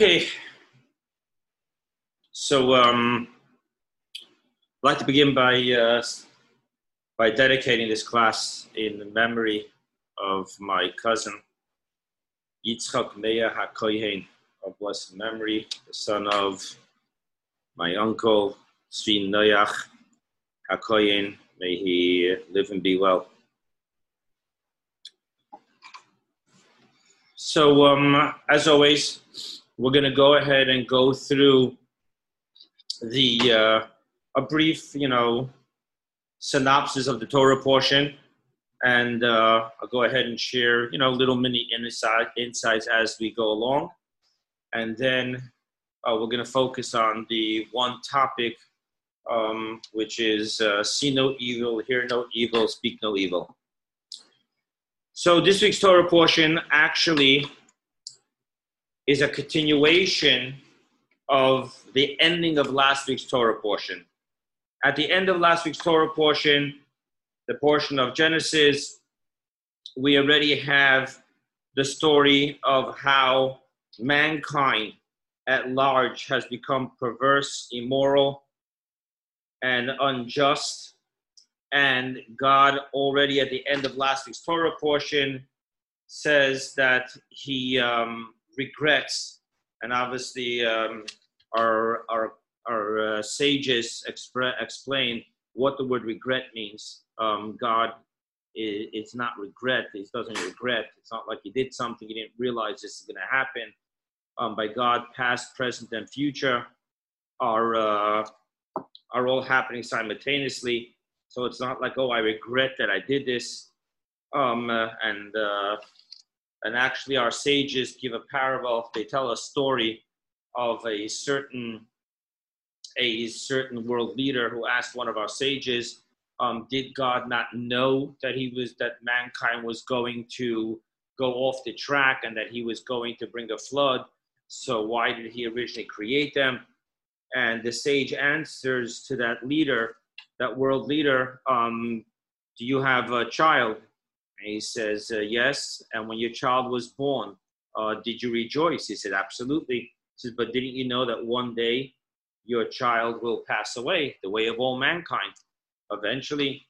Okay. So um, I'd like to begin by uh, by dedicating this class in memory of my cousin Yitzchak Meir HaKohen of blessed memory, the son of my uncle Sri Noach HaKohen. May he live and be well. So, um, as always, we're going to go ahead and go through the uh, a brief, you know, synopsis of the Torah portion, and uh, I'll go ahead and share, you know, little mini insight, insights as we go along, and then uh, we're going to focus on the one topic, um, which is uh, see no evil, hear no evil, speak no evil. So this week's Torah portion actually is a continuation of the ending of last week's Torah portion. At the end of last week's Torah portion, the portion of Genesis, we already have the story of how mankind at large has become perverse, immoral, and unjust. And God, already at the end of last week's Torah portion, says that He um, regrets, and obviously um, our our our uh, sages expre- explain what the word regret means. Um, God, is, it's not regret. He doesn't regret. It's not like he did something he didn't realize this is going to happen. Um, by God, past, present, and future are uh, are all happening simultaneously. So it's not like, oh, I regret that I did this. Um, uh, and uh, and actually, our sages give a parable. They tell a story of a certain a certain world leader who asked one of our sages, um, "Did God not know that he was that mankind was going to go off the track and that he was going to bring a flood? So why did he originally create them?" And the sage answers to that leader, that world leader, um, "Do you have a child?" And he says, uh, Yes. And when your child was born, uh, did you rejoice? He said, Absolutely. He says, But didn't you know that one day your child will pass away, the way of all mankind, eventually?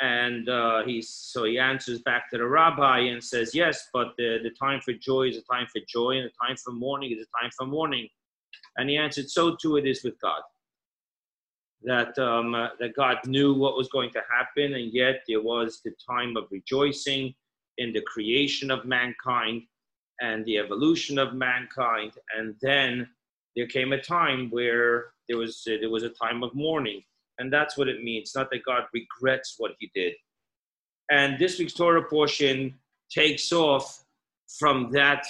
And uh, he, so he answers back to the rabbi and says, Yes, but the, the time for joy is a time for joy, and the time for mourning is a time for mourning. And he answered, So too it is with God that um, uh, that God knew what was going to happen, and yet there was the time of rejoicing in the creation of mankind and the evolution of mankind, and then there came a time where there was uh, there was a time of mourning, and that's what it means. Not that God regrets what He did. And this week's Torah portion takes off from that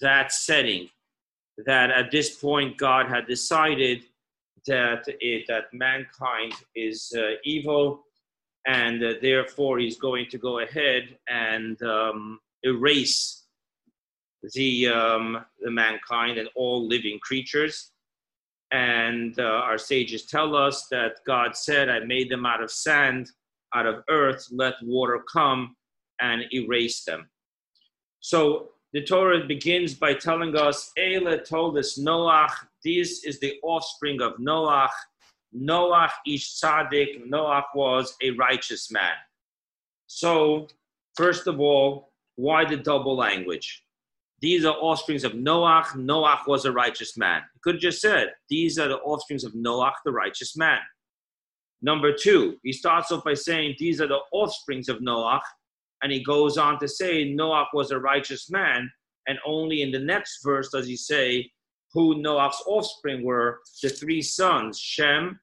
that setting. That at this point God had decided that it, that mankind is uh, evil, and uh, therefore he's going to go ahead and um, erase the um, the mankind and all living creatures. And uh, our sages tell us that God said, "I made them out of sand, out of earth. Let water come and erase them." So the Torah begins by telling us, Eileh toldot Noach, this is the offspring of Noach. Noach ish tzaddik, Noach was a righteous man. So, first of all, why the double language? These are offsprings of Noach. Noach was a righteous man. He could have just said, these are the offsprings of Noach, the righteous man. Number two, he starts off by saying, these are the offsprings of Noach. And he goes on to say Noach was a righteous man, and only in the next verse does he say who Noah's offspring were the three sons, Shem,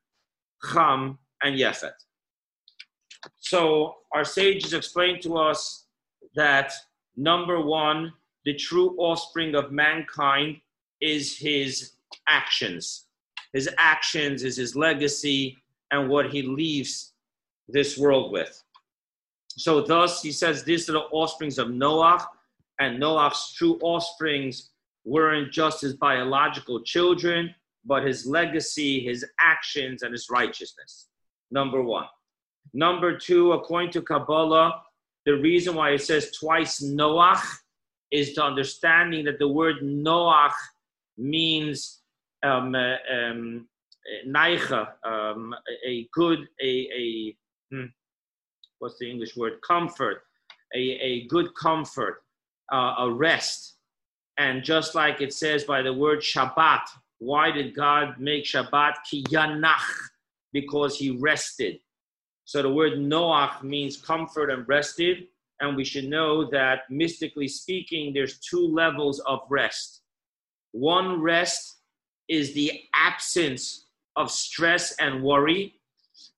Ham, and Yefet. So our sages explain to us that number one, the true offspring of mankind is his actions. His actions is his legacy and what he leaves this world with. So thus he says these are the offsprings of Noah, and Noah's true offsprings weren't just his biological children, but his legacy, his actions, and his righteousness. Number one. Number two, according to Kabbalah, the reason why it says twice Noach is the understanding that the word Noach means um, uh, um, um, a good, a, a hmm, what's the English word? Comfort, a, a good comfort, uh, a rest. And just like it says by the word Shabbat, why did God make Shabbat? Ki yanach, because he rested. So the word Noach means comfort and rested. And we should know that mystically speaking, there's two levels of rest. One rest is the absence of stress and worry.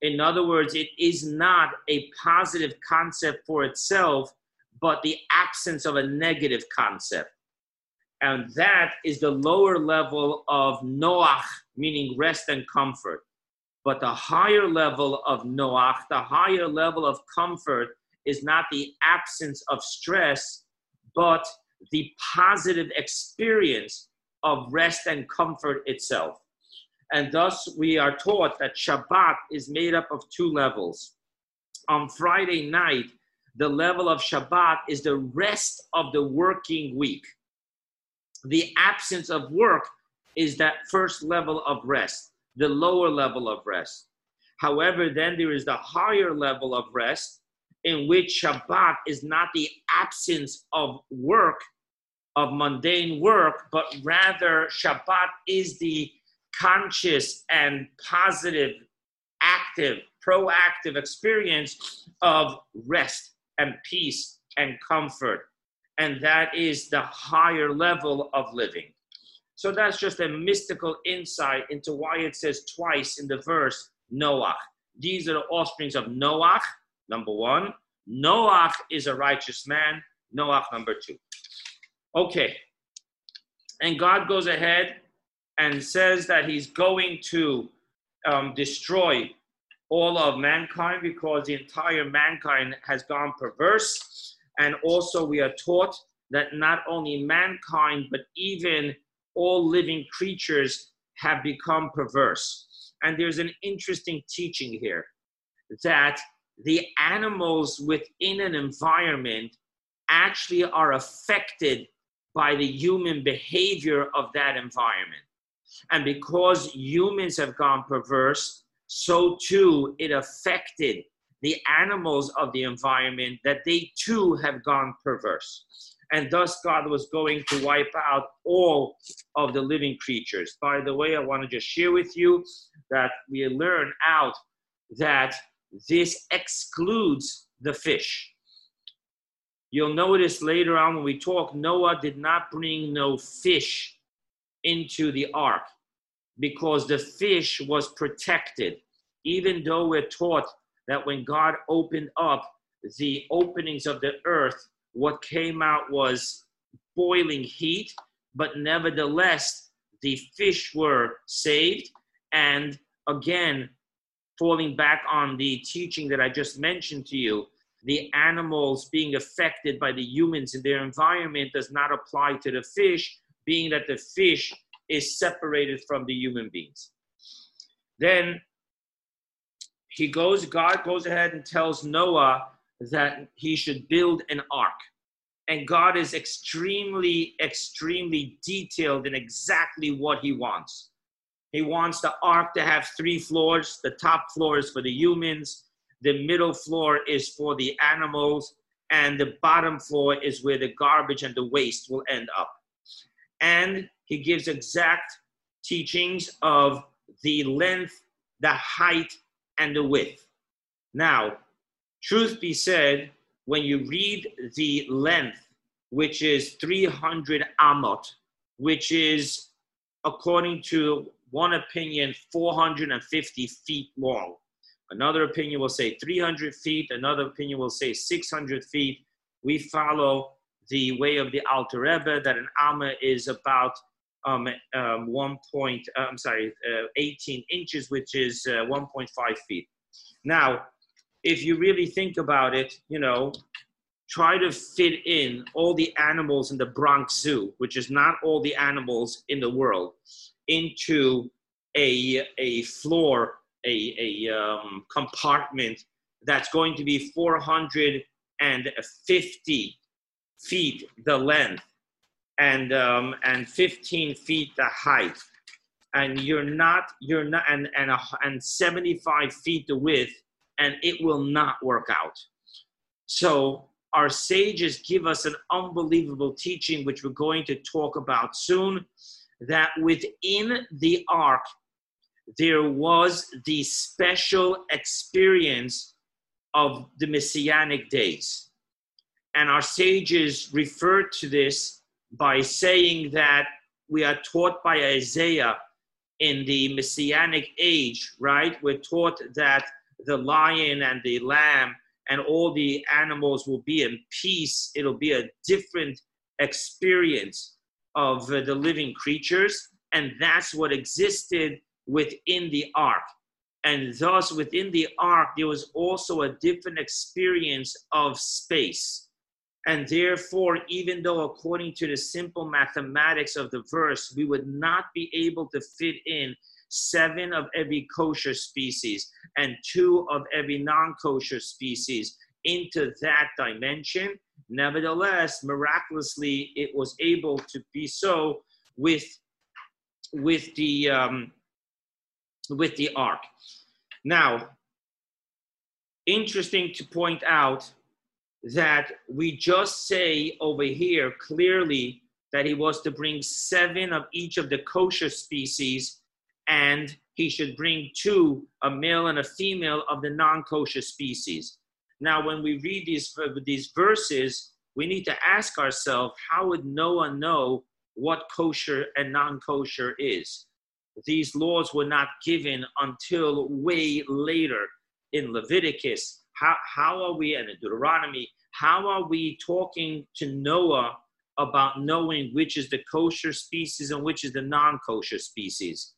In other words, it is not a positive concept for itself, but the absence of a negative concept. And that is the lower level of Noach, meaning rest and comfort. But the higher level of Noach, the higher level of comfort, is not the absence of stress, but the positive experience of rest and comfort itself. And thus, we are taught that Shabbat is made up of two levels. On Friday night, the level of Shabbat is the rest of the working week. The absence of work is that first level of rest, the lower level of rest. However, then there is the higher level of rest in which Shabbat is not the absence of work, of mundane work, but rather Shabbat is the conscious and positive, active, proactive experience of rest and peace and comfort. And that is the higher level of living. So that's just a mystical insight into why it says twice in the verse Noach. These are the offsprings of Noach, number one. Noach is a righteous man. Noach, number two. Okay. And God goes ahead and says that he's going to um, destroy all of mankind because the entire mankind has gone perverse. And also, we are taught that not only mankind, but even all living creatures have become perverse. And there's an interesting teaching here that the animals within an environment actually are affected by the human behavior of that environment. And because humans have gone perverse, so too it affected the animals of the environment that they too have gone perverse. And thus, God was going to wipe out all of the living creatures. By the way, I want to just share with you that we learn out that this excludes the fish. You'll notice later on when we talk, Noah did not bring no fish into the ark because the fish was protected. Even though we're taught that when God opened up the openings of the earth, what came out was boiling heat, but nevertheless, the fish were saved. And again, falling back on the teaching that I just mentioned to you, the animals being affected by the humans in their environment does not apply to the fish, being that the fish is separated from the human beings. Then he goes, God goes ahead and tells Noah that he should build an ark. And God is extremely, extremely detailed in exactly what he wants. He wants the ark to have three floors. The top floor is for the humans, the middle floor is for the animals, and the bottom floor is where the garbage and the waste will end up. And he gives exact teachings of the length, the height, and the width. Now, truth be said, when you read the length, which is 300 amot, which is, according to one opinion, 450 feet long. Another opinion will say 300 feet. Another opinion will say 600 feet. We follow the way of the Alter Rebbe that an amma is about um, um, one point, uh, I'm sorry, uh, 18 inches, which is uh, 1.5 feet. Now, if you really think about it, you know, try to fit in all the animals in the Bronx Zoo, which is not all the animals in the world, into a, a floor, a, a um, compartment that's going to be 450 feet the length and um, and 15 feet the height, and you're not you're not and and a, and 75 feet the width, and it will not work out. So our sages give us an unbelievable teaching, which we're going to talk about soon. That within the ark there was the special experience of the messianic days. And our sages refer to this by saying that we are taught by Isaiah in the messianic age, right? We're taught that the lion and the lamb and all the animals will be in peace. It'll be a different experience of the living creatures. And that's what existed within the ark. And thus, within the ark, there was also a different experience of space. And therefore, even though according to the simple mathematics of the verse, we would not be able to fit in seven of every kosher species and two of every non kosher species into that dimension, nevertheless, miraculously, it was able to be so with, with the um, with the ark. Now, interesting to point out that we just say over here clearly that he was to bring seven of each of the kosher species and he should bring two, a male and a female of the non kosher species. Now, when we read these, these verses, we need to ask ourselves how would Noah know what kosher and non kosher is? these laws were not given until way later in Leviticus. How, how are we, and in Deuteronomy, how are we talking to Noah about knowing which is the kosher species and which is the non kosher species?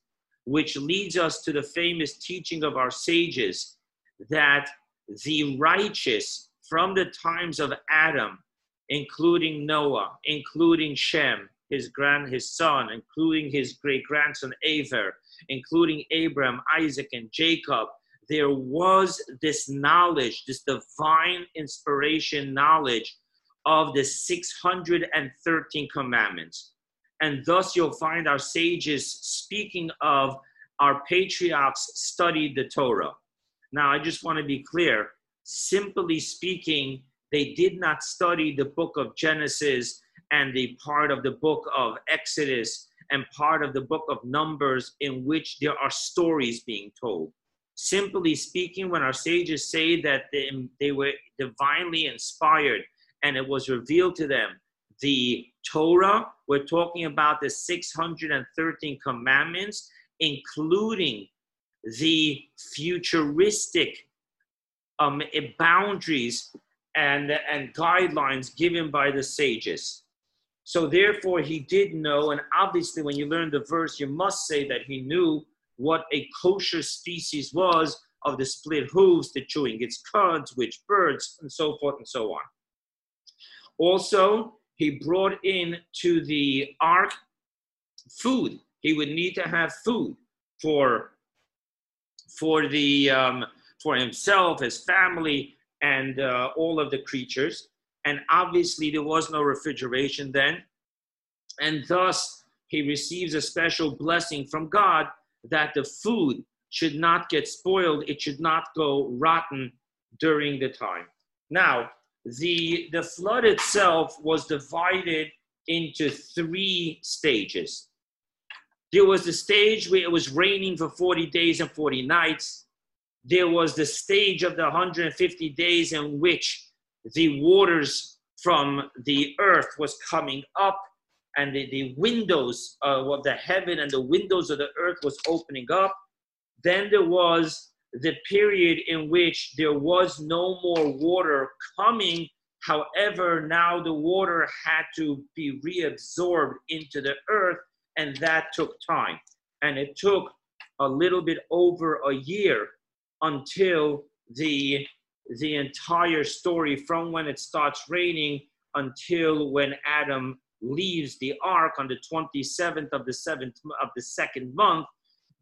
Which leads us to the famous teaching of our sages that the righteous from the times of Adam, including Noah, including Shem, his grand his son, including his great grandson Aver, including Abraham, Isaac, and Jacob, there was this knowledge, this divine inspiration knowledge of the 613 commandments. And thus you'll find our sages speaking of our patriarchs studied the Torah. Now, I just want to be clear. Simply speaking, they did not study the book of Genesis and the part of the book of Exodus and part of the book of Numbers in which there are stories being told. Simply speaking, when our sages say that they, they were divinely inspired and it was revealed to them, the Torah, we're talking about the 613 commandments, including the futuristic um, boundaries and, and guidelines given by the sages. So therefore, he did know, and obviously, when you learn the verse, you must say that he knew what a kosher species was of the split hooves, the chewing its cuds, which birds, and so forth and so on. Also, he brought in to the ark food. He would need to have food for for the um, for himself, his family, and uh, all of the creatures and obviously there was no refrigeration then. And thus, he receives a special blessing from God that the food should not get spoiled, it should not go rotten during the time. Now, the, the flood itself was divided into three stages. There was the stage where it was raining for 40 days and 40 nights. There was the stage of the 150 days in which the waters from the earth was coming up and the, the windows uh, of the heaven and the windows of the earth was opening up then there was the period in which there was no more water coming. However now the water had to be reabsorbed into the earth and that took time. And it took a little bit over a year until the the entire story from when it starts raining until when Adam leaves the ark on the 27th of the seventh of the second month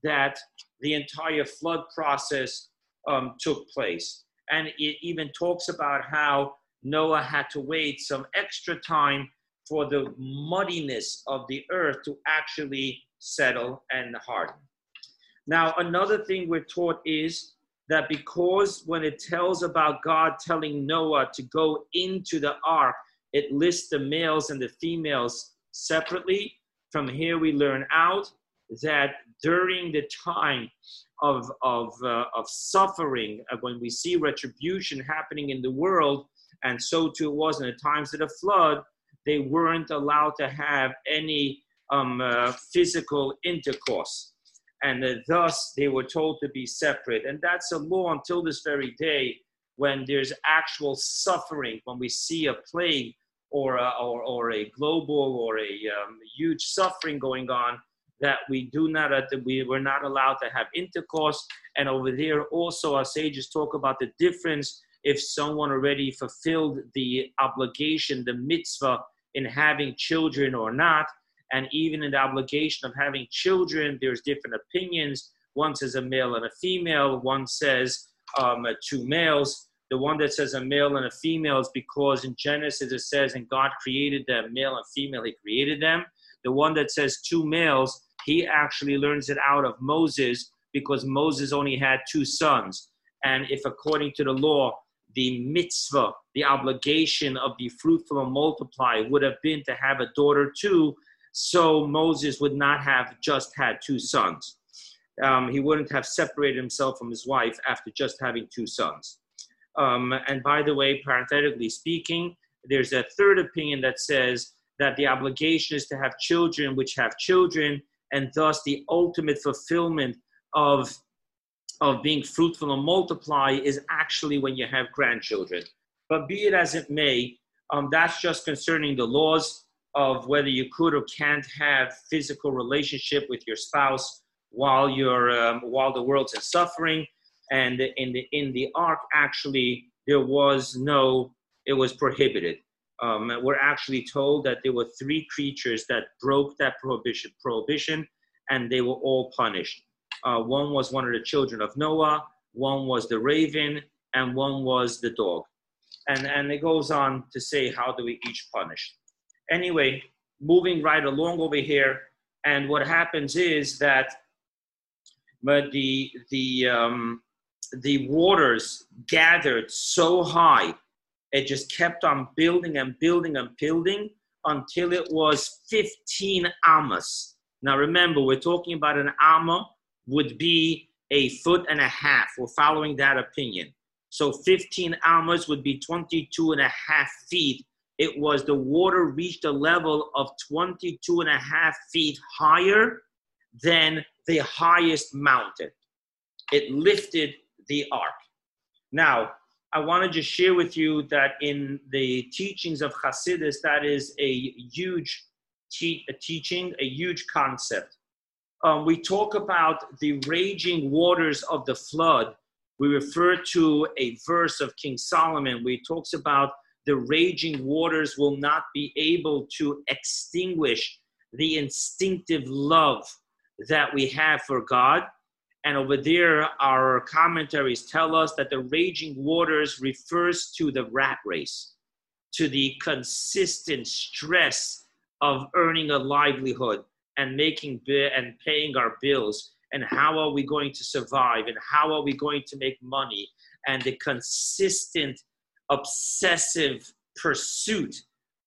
that the entire flood process um, took place and it even talks about how noah had to wait some extra time for the muddiness of the earth to actually settle and harden. Now, another thing we're taught is that because when it tells about God telling Noah to go into the ark, it lists the males and the females separately. From here, we learn out that during the time of, of, uh, of suffering, uh, when we see retribution happening in the world, and so too it was in the times of the flood, they weren't allowed to have any um, uh, physical intercourse. And uh, thus they were told to be separate. And that's a law until this very day when there's actual suffering, when we see a plague or a, or, or a global or a um, huge suffering going on, that we do not, uh, we were not allowed to have intercourse. And over there also our sages talk about the difference if someone already fulfilled the obligation, the mitzvah in having children or not. And even in the obligation of having children, there's different opinions. One says a male and a female, one says um, two males. The one that says a male and a female is because in Genesis it says, and God created them, male and female, He created them. The one that says two males, he actually learns it out of Moses because Moses only had two sons. And if according to the law, the mitzvah, the obligation of be fruitful and multiply would have been to have a daughter too, so Moses would not have just had two sons. Um, he wouldn't have separated himself from his wife after just having two sons. Um, and by the way, parenthetically speaking, there's a third opinion that says that the obligation is to have children which have children, and thus the ultimate fulfillment of of being fruitful and multiply is actually when you have grandchildren. But be it as it may, um, that's just concerning the laws of whether you could or can't have physical relationship with your spouse while you're um, while the world's in suffering. And in the in the ark, actually, there was no it was prohibited. Um, we're actually told that there were three creatures that broke that prohibition prohibition, and they were all punished. Uh, one was one of the children of Noah, one was the raven, and one was the dog. And, and it goes on to say, how do we each punish? Anyway, moving right along over here, and what happens is that but the, the, um, the waters gathered so high, it just kept on building and building and building until it was 15 amas. Now remember, we're talking about an amma would be a foot and a half. We're following that opinion. So 15 amas would be 22 and a half feet. It was the water reached a level of 22 and a half feet higher than the highest mountain. It lifted the ark. Now, I want to just share with you that in the teachings of Hasidus, that is a huge te- a teaching, a huge concept um, we talk about the raging waters of the flood. We refer to a verse of King Solomon where he talks about the raging waters will not be able to extinguish the instinctive love that we have for God. And over there, our commentaries tell us that the raging waters refers to the rat race, to the consistent stress of earning a livelihood, and making and paying our bills. And how are we going to survive? And how are we going to make money? And the consistent obsessive pursuit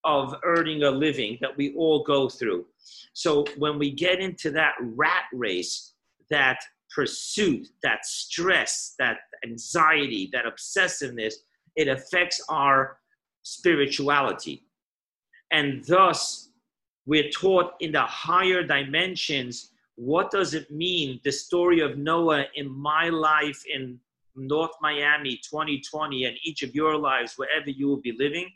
of earning a living that we all go through so when we get into that rat race that pursuit that stress that anxiety that obsessiveness it affects our spirituality. And thus we're taught in the higher dimensions what does it mean? The story of noah in my life in north miami 2020 and each of your lives wherever you will be living.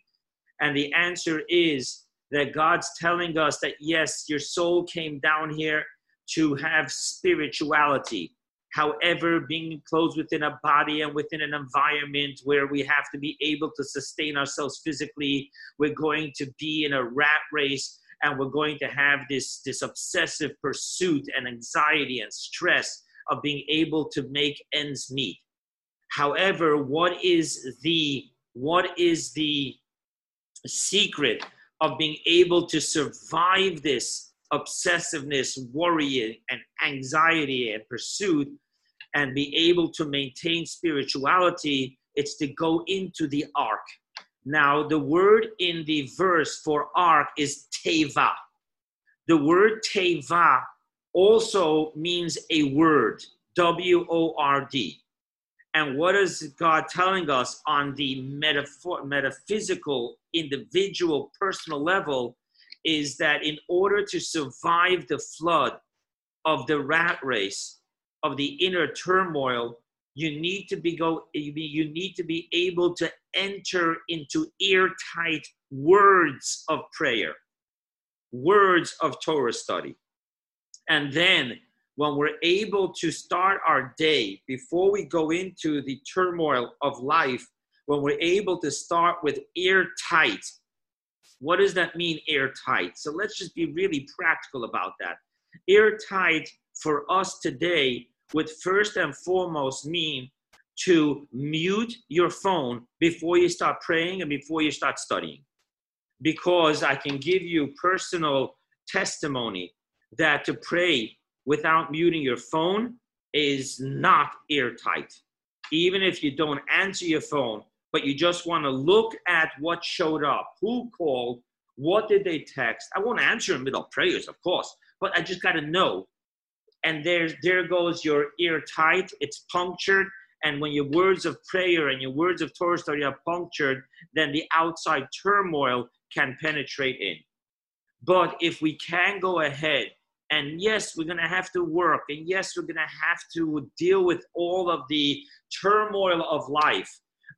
And the answer is that god's telling us that yes your soul came down here to have spirituality. However being clothed within a body and within an environment where we have to be able to sustain ourselves physically we're going to be in a rat race and we're going to have this this obsessive pursuit and anxiety and stress of being able to make ends meet. However what is the what is the secret of being able to survive this obsessiveness, worry, and anxiety and pursuit, and be able to maintain spirituality, it's to go into the ark. Now, the word in the verse for ark is teva. The word teva also means a word, W O R D. And what is God telling us on the metaphor, metaphysical, individual, personal level is that in order to survive the flood of the rat race, of the inner turmoil, you need to be go you need to be able to enter into airtight words of prayer, words of Torah study. And then when we're able to start our day before we go into the turmoil of life, when we're able to start with airtight, what does that mean, airtight? So let's just be really practical about that. Airtight for us today would first and foremost mean to mute your phone before you start praying and before you start studying. Because I can give you personal testimony that to pray without muting your phone is not airtight. Even if you don't answer your phone, but you just want to look at what showed up, who called, what did they text. I won't answer in middle prayers, of course, but I just got to know. And there, there goes your ear tight, it's punctured. And when your words of prayer and your words of Torah study are punctured, then the outside turmoil can penetrate in. But if we can go ahead and yes, we're going to have to work. And yes, we're going to have to deal with all of the turmoil of life.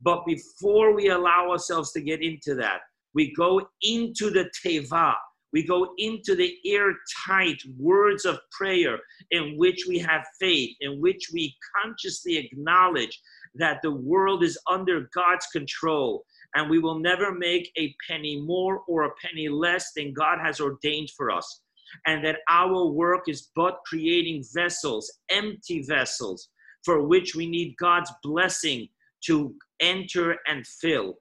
But before we allow ourselves to get into that, we go into the teva. We go into the airtight words of prayer in which we have faith, in which we consciously acknowledge that the world is under God's control and we will never make a penny more or a penny less than God has ordained for us and that our work is but creating vessels, empty vessels, for which we need God's blessing to enter and fill.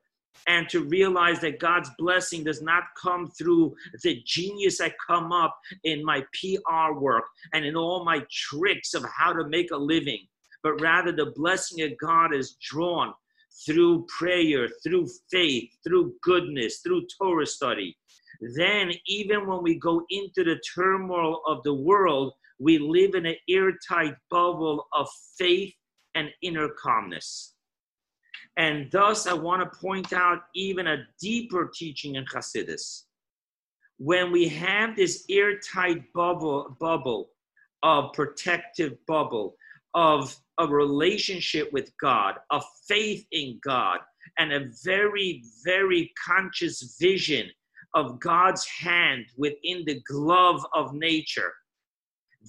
And to realize that God's blessing does not come through the genius I come up in my PR work and in all my tricks of how to make a living, but rather the blessing of God is drawn through prayer, through faith, through goodness, through Torah study then even when we go into the turmoil of the world, we live in an airtight bubble of faith and inner calmness. And thus, I want to point out even a deeper teaching in Hasidus. When we have this airtight bubble, bubble of protective bubble, of a relationship with God, a faith in God, and a very, very conscious vision of God's hand within the glove of nature,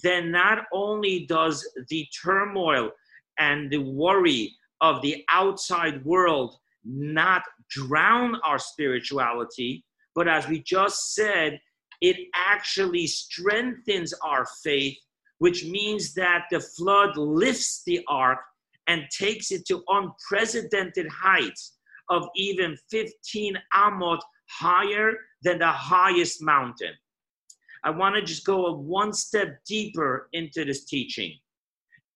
then not only does the turmoil and the worry of the outside world not drown our spirituality, but as we just said, it actually strengthens our faith, which means that the flood lifts the ark and takes it to unprecedented heights of even 15 amot higher than the highest mountain. I want to just go one step deeper into this teaching.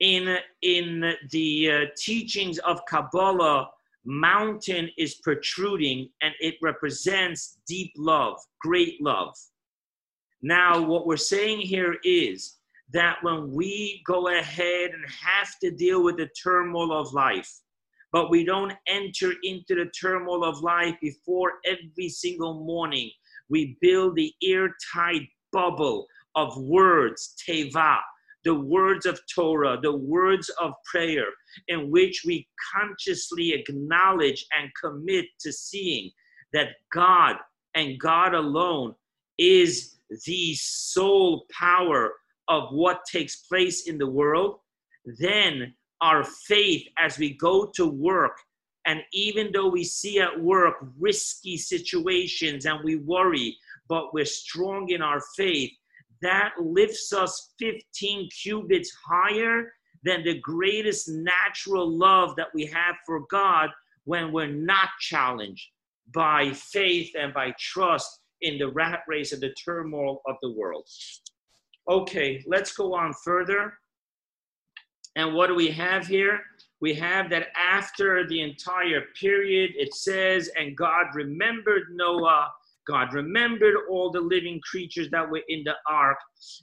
In, in the uh, teachings of Kabbalah, mountain is protruding and it represents deep love, great love. Now, what we're saying here is that when we go ahead and have to deal with the turmoil of life, but we don't enter into the turmoil of life before every single morning. We build the airtight bubble of words, teva, the words of Torah, the words of prayer, in which we consciously acknowledge and commit to seeing that God and God alone is the sole power of what takes place in the world, then our faith as we go to work. And even though we see at work risky situations and we worry, but we're strong in our faith, that lifts us 15 cubits higher than the greatest natural love that we have for God when we're not challenged by faith and by trust in the rat race and the turmoil of the world. Okay, let's go on further. And what do we have here? We have that after the entire period, it says, and God remembered Noah. God remembered all the living creatures that were in the ark,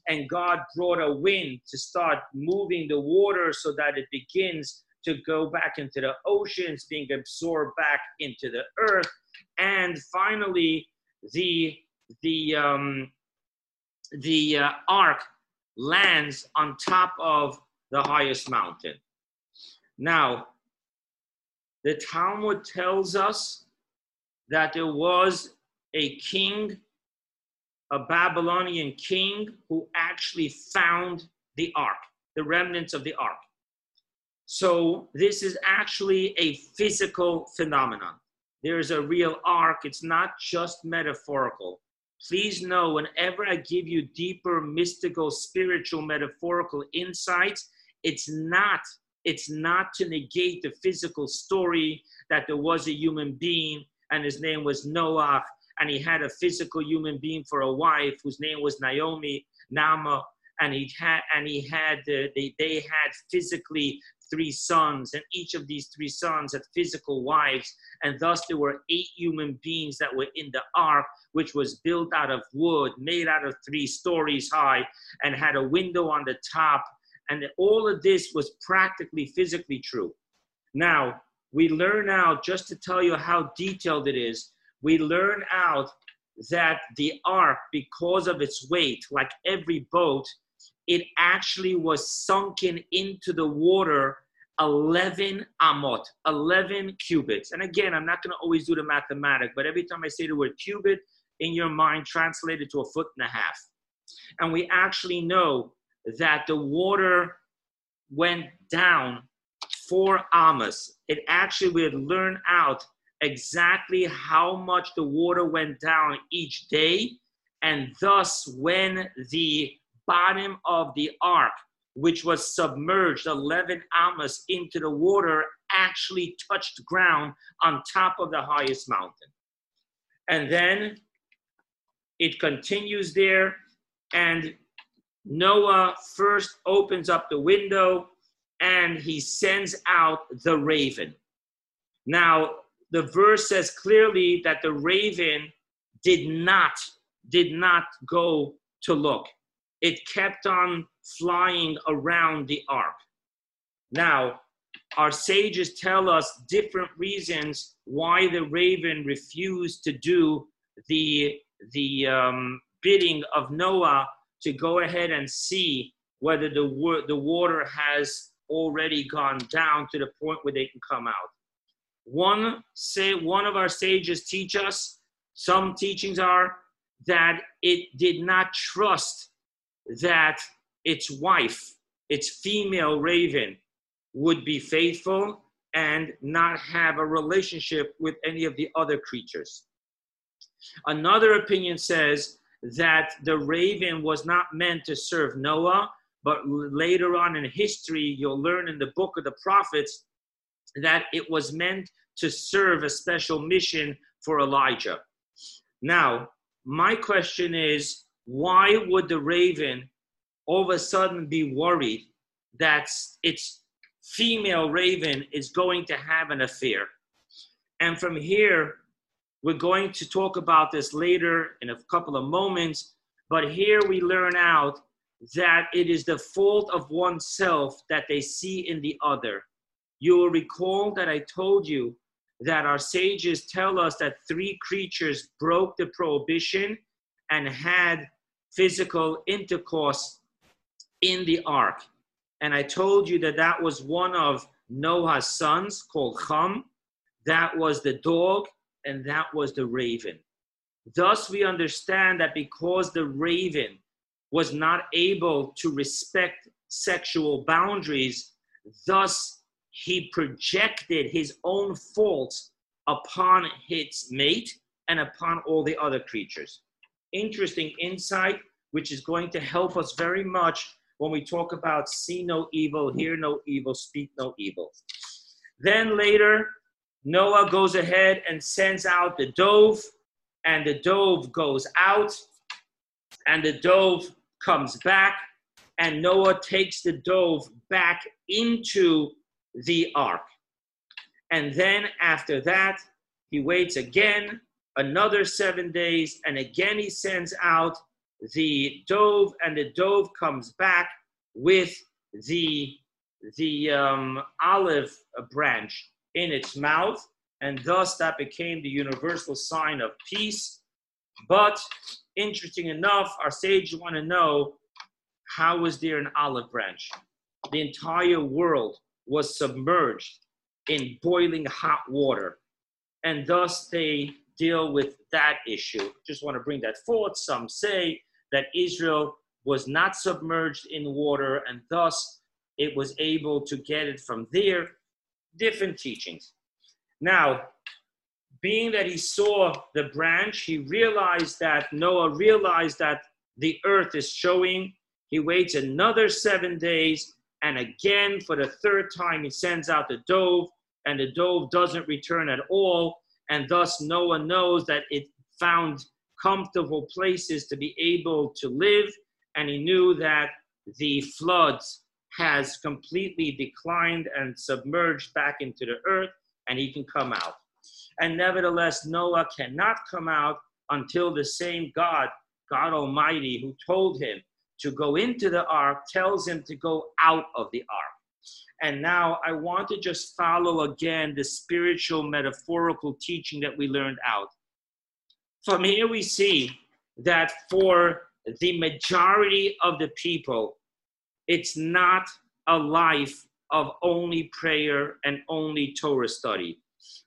and God brought a wind to start moving the water so that it begins to go back into the oceans, being absorbed back into the earth. And finally, the the um, the uh, ark lands on top of the highest mountain. Now, the Talmud tells us that there was a king, a Babylonian king, who actually found the ark, the remnants of the ark. So, this is actually a physical phenomenon. There's a real ark, it's not just metaphorical. Please know whenever I give you deeper, mystical, spiritual, metaphorical insights, it's not it's not to negate the physical story that there was a human being and his name was Noah and he had a physical human being for a wife whose name was Naomi Nama and he had and he had uh, they, they had physically three sons and each of these three sons had physical wives and thus there were eight human beings that were in the ark which was built out of wood made out of three stories high and had a window on the top and all of this was practically physically true. Now, we learn now just to tell you how detailed it is, we learn out that the ark, because of its weight, like every boat, it actually was sunken into the water 11 amot, 11 cubits. And again, I'm not going to always do the mathematics, but every time I say the word cubit, in your mind, translate it to a foot and a half. And we actually know that the water went down four amas. It actually would learn out exactly how much the water went down each day. And thus, when the bottom of the ark, which was submerged 11 amas into the water, actually touched ground on top of the highest mountain. And then it continues there, and Noah first opens up the window and he sends out the raven. Now, the verse says clearly that the raven did not did not go to look. It kept on flying around the ark. Now, our sages tell us different reasons why the raven refused to do the the um, bidding of Noah to go ahead and see whether the, the water has already gone down to the point where they can come out. One say one of our sages teach us, some teachings are that it did not trust that its wife, its female raven, would be faithful and not have a relationship with any of the other creatures. Another opinion says that the raven was not meant to serve Noah, but later on in history, you'll learn in the book of the prophets that it was meant to serve a special mission for Elijah. Now, my question is why would the raven all of a sudden be worried that its female raven is going to have an affair? And from here, we're going to talk about this later in a couple of moments, but here we learn out that it is the fault of oneself that they see in the other. You will recall that I told you that our sages tell us that three creatures broke the prohibition and had physical intercourse in the ark. And I told you that that was one of Noah's sons called Ham. That was the dog and that was the raven. Thus, we understand that because the raven was not able to respect sexual boundaries, thus he projected his own faults upon his mate and upon all the other creatures. Interesting insight, which is going to help us very much when we talk about see no evil, hear no evil, speak no evil. Then later, Noah goes ahead and sends out the dove, and the dove goes out, and the dove comes back, and Noah takes the dove back into the ark. And then after that, he waits again another seven days, and again he sends out the dove, and the dove comes back with the the um, olive branch in its mouth, and thus that became the universal sign of peace. But interesting enough, our sages want to know how was there an olive branch? The entire world was submerged in boiling hot water, and thus they deal with that issue. Just want to bring that forth. Some say that Israel was not submerged in water, and thus it was able to get it from there. Different teachings. Now, being that he saw the branch, he realized that Noah realized that the earth is showing. He waits another seven days, and again, for the third time, he sends out the dove, and the dove doesn't return at all. And thus, Noah knows that it found comfortable places to be able to live, and he knew that the floods has completely declined and submerged back into the earth, and he can come out. And nevertheless, Noah cannot come out until the same God, God Almighty, who told him to go into the ark, tells him to go out of the ark. And now I want to just follow again the spiritual metaphorical teaching that we learned out. From here, we see that for the majority of the people, it's not a life of only prayer and only Torah study,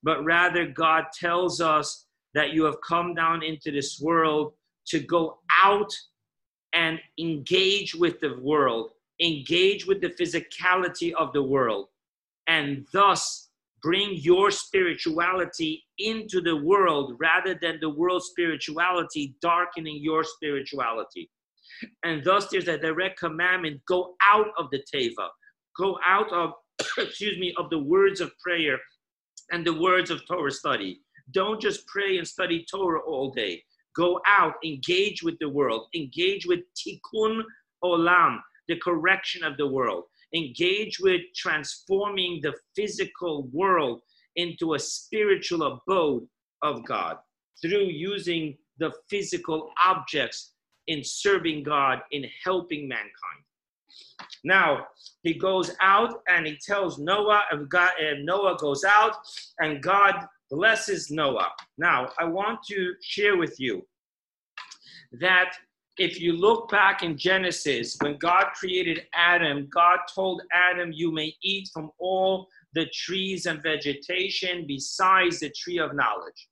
but rather God tells us that you have come down into this world to go out and engage with the world, engage with the physicality of the world, and thus bring your spirituality into the world rather than the world's spirituality darkening your spirituality. And thus there's a direct commandment go out of the teva, go out of, excuse me, of the words of prayer and the words of Torah study. Don't just pray and study Torah all day. Go out, engage with the world, engage with tikkun olam, the correction of the world. Engage with transforming the physical world into a spiritual abode of God through using the physical objects in serving God, in helping mankind. Now he goes out and he tells Noah, and, God, and Noah goes out, and God blesses Noah. Now I want to share with you that if you look back in Genesis, when God created Adam, God told Adam, You may eat from all the trees and vegetation besides the tree of knowledge.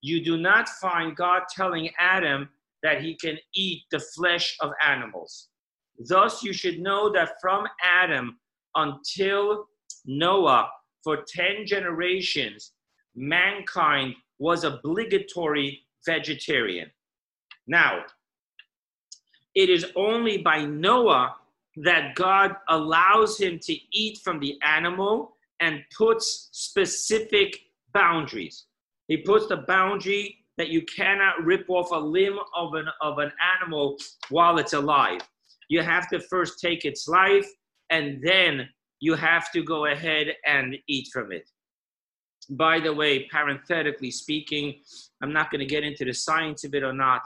You do not find God telling Adam that he can eat the flesh of animals. Thus, you should know that from Adam until Noah, for 10 generations, mankind was obligatory vegetarian. Now, it is only by Noah that God allows him to eat from the animal and puts specific boundaries. He puts the boundary that you cannot rip off a limb of an, of an animal while it's alive. You have to first take its life and then you have to go ahead and eat from it. By the way, parenthetically speaking, I'm not going to get into the science of it or not,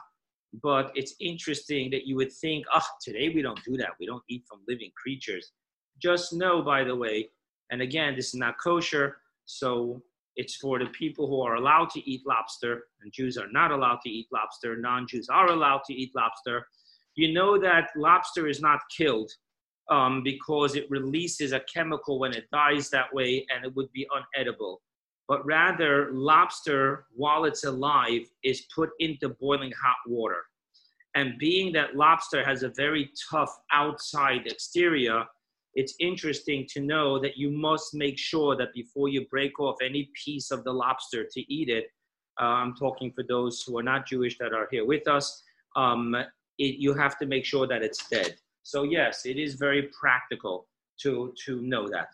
but it's interesting that you would think, oh, today we don't do that. We don't eat from living creatures. Just know, by the way, and again, this is not kosher, so it's for the people who are allowed to eat lobster, and Jews are not allowed to eat lobster. Non Jews are allowed to eat lobster. You know that lobster is not killed um, because it releases a chemical when it dies that way and it would be unedible. But rather, lobster, while it's alive, is put into boiling hot water. And being that lobster has a very tough outside exterior, it's interesting to know that you must make sure that before you break off any piece of the lobster to eat it, uh, I'm talking for those who are not Jewish that are here with us, um, it, you have to make sure that it's dead. So yes, it is very practical to, to know that.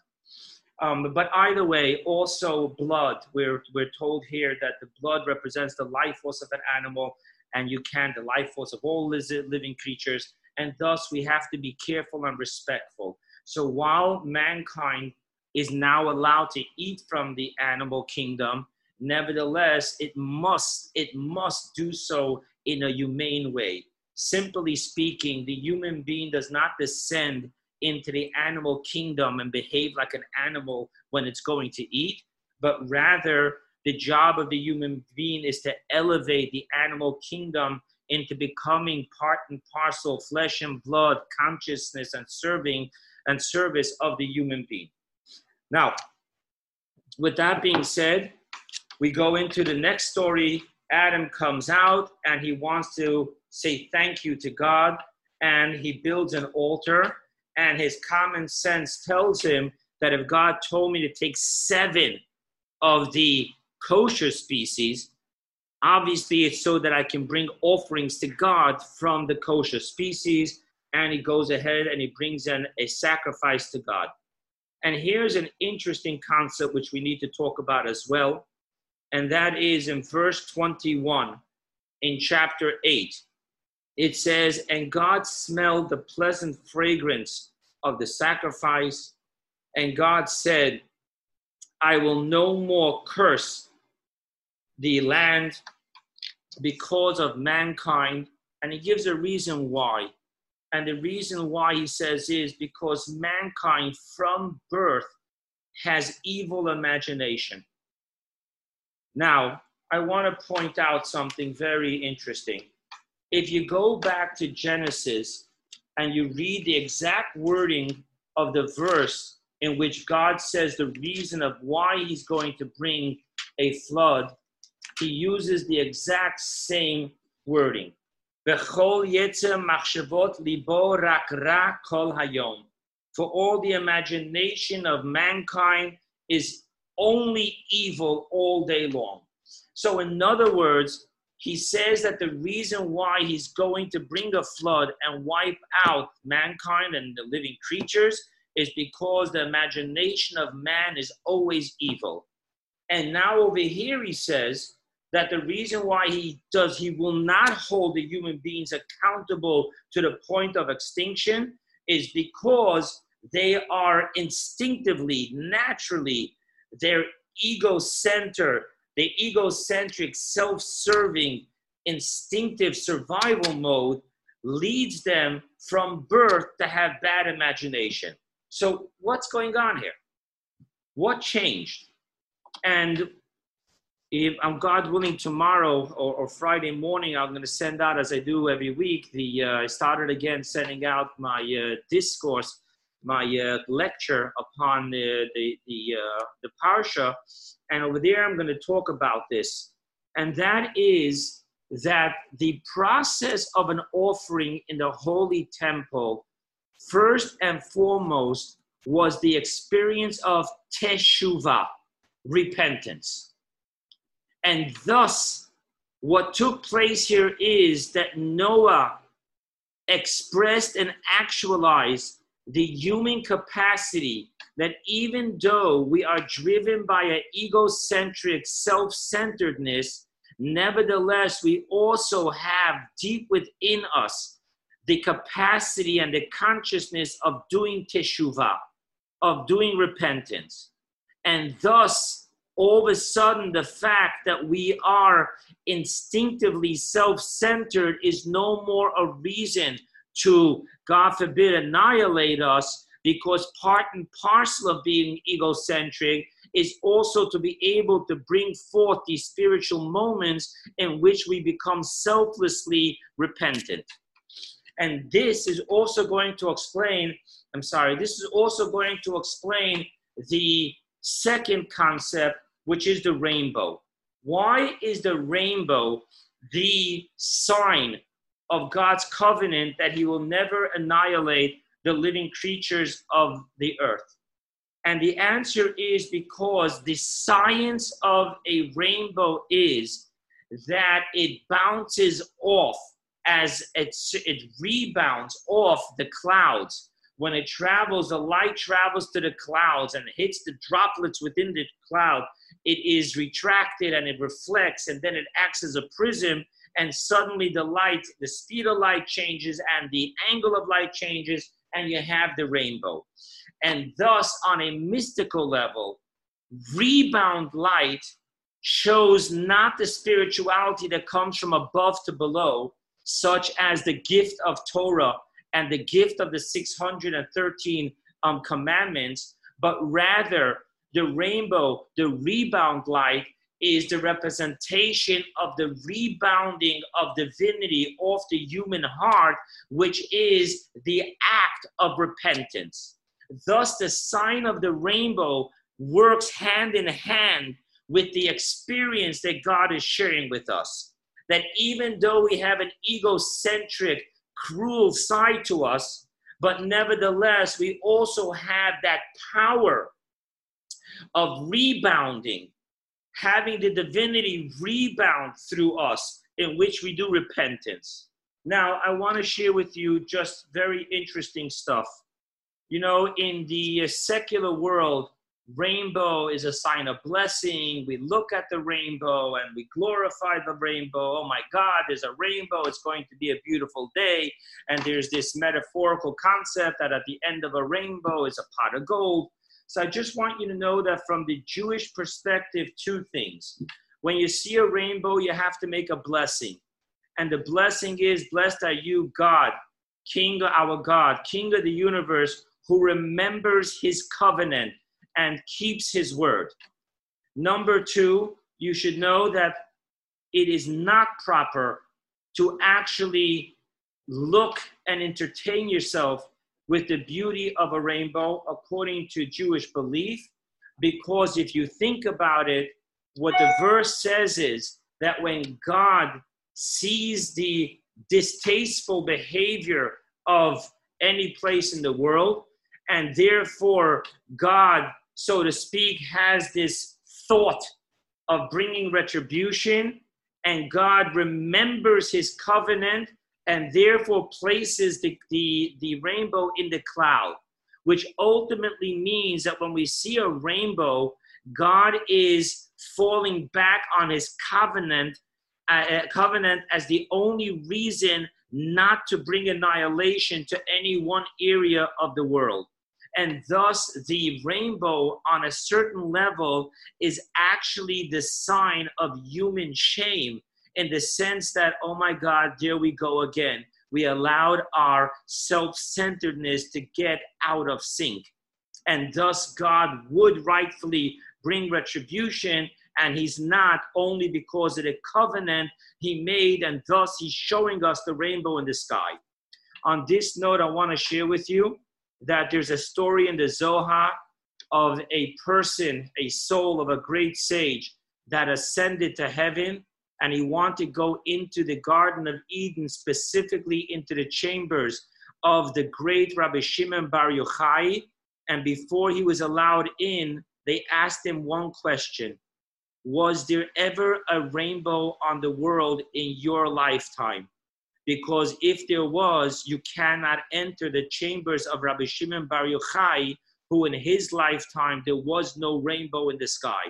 Um, but either way, also blood. We're, we're told here that the blood represents the life force of an animal, and you can, the life force of all living creatures. And thus, we have to be careful and respectful. So while mankind is now allowed to eat from the animal kingdom, nevertheless, it must, it must do so in a humane way. Simply speaking, the human being does not descend into the animal kingdom and behave like an animal when it's going to eat, but rather the job of the human being is to elevate the animal kingdom into becoming part and parcel, flesh and blood, consciousness and serving and service of the human being. Now, with that being said, we go into the next story. Adam comes out and he wants to say thank you to God, and he builds an altar. And his common sense tells him that if God told me to take seven of the kosher species, obviously it's so that I can bring offerings to God from the kosher species. And he goes ahead and he brings in a sacrifice to God. And here's an interesting concept which we need to talk about as well. And that is in verse 21 in chapter 8 it says, And God smelled the pleasant fragrance of the sacrifice, and God said, I will no more curse the land because of mankind. And he gives a reason why. And the reason why he says is because mankind from birth has evil imagination. Now, I want to point out something very interesting if you go back to Genesis and you read the exact wording of the verse in which God says the reason of why he's going to bring a flood, he uses the exact same wording. For all the imagination of mankind is only evil all day long. So, in other words, he says that the reason why he's going to bring a flood and wipe out mankind and the living creatures is because the imagination of man is always evil. And now over here he says that the reason why he does, he will not hold the human beings accountable to the point of extinction is because they are instinctively, naturally, their ego center the egocentric, self serving, instinctive survival mode leads them from birth to have bad imagination. So, what's going on here? What changed? And if I'm God willing, tomorrow or, or Friday morning, I'm going to send out, as I do every week, the uh, I started again sending out my uh, discourse, my uh, lecture upon the the the, uh, the parsha, and over there I'm going to talk about this, and that is that the process of an offering in the holy temple, first and foremost, was the experience of teshuvah, repentance. And thus, what took place here is that Noah expressed and actualized the human capacity that even though we are driven by an egocentric self centeredness, nevertheless, we also have deep within us the capacity and the consciousness of doing teshuvah, of doing repentance. And thus, all of a sudden, the fact that we are instinctively self centered is no more a reason to, God forbid, annihilate us because part and parcel of being egocentric is also to be able to bring forth these spiritual moments in which we become selflessly repentant. And this is also going to explain, I'm sorry, this is also going to explain the second concept, which is the rainbow. Why is the rainbow the sign of God's covenant that He will never annihilate the living creatures of the earth? And the answer is because the science of a rainbow is that it bounces off as it, it rebounds off the clouds when it travels, the light travels to the clouds and hits the droplets within the cloud. It is retracted and it reflects, and then it acts as a prism. And suddenly, the light, the speed of light changes, and the angle of light changes, and you have the rainbow. And thus, on a mystical level, rebound light shows not the spirituality that comes from above to below, such as the gift of Torah and the gift of the 613 um, commandments, but rather the rainbow, the rebound light, is the representation of the rebounding of divinity off the human heart, which is the act of repentance. Thus, the sign of the rainbow works hand in hand with the experience that God is sharing with us. That even though we have an egocentric, cruel side to us, but nevertheless, we also have that power of rebounding, having the divinity rebound through us, in which we do repentance. Now, I want to share with you just very interesting stuff. You know, in the secular world, rainbow is a sign of blessing. We look at the rainbow and we glorify the rainbow. Oh my God, there's a rainbow. It's going to be a beautiful day. And there's this metaphorical concept that at the end of a rainbow is a pot of gold. So I just want you to know that from the Jewish perspective, two things. When you see a rainbow, you have to make a blessing. And the blessing is, Blessed are you, God, King, of our God, King of the universe, who remembers his covenant and keeps his word. Number two, you should know that it is not proper to actually look and entertain yourself with the beauty of a rainbow according to Jewish belief, because if you think about it, what the verse says is that when God sees the distasteful behavior of any place in the world, and therefore God so to speak, has this thought of bringing retribution, and God remembers his covenant and therefore places the, the, the rainbow in the cloud, which ultimately means that when we see a rainbow, God is falling back on his covenant, uh, uh covenant as the only reason not to bring annihilation to any one area of the world. And thus the rainbow on a certain level is actually the sign of human shame in the sense that oh my god there we go again. We allowed our self-centeredness to get out of sync. And thus god would rightfully bring retribution and he's not only because of the covenant he made and thus he's showing us the rainbow in the sky. On this note i want to share with you that there's a story in the Zohar of a person, a soul of a great sage that ascended to heaven and he wanted to go into the Garden of Eden, specifically into the chambers of the great Rabbi Shimon Bar Yochai. And before he was allowed in, they asked him one question Was there ever a rainbow on the world in your lifetime? because if there was, you cannot enter the chambers of Rabbi Shimon Bar Yochai, who in his lifetime there was no rainbow in the sky.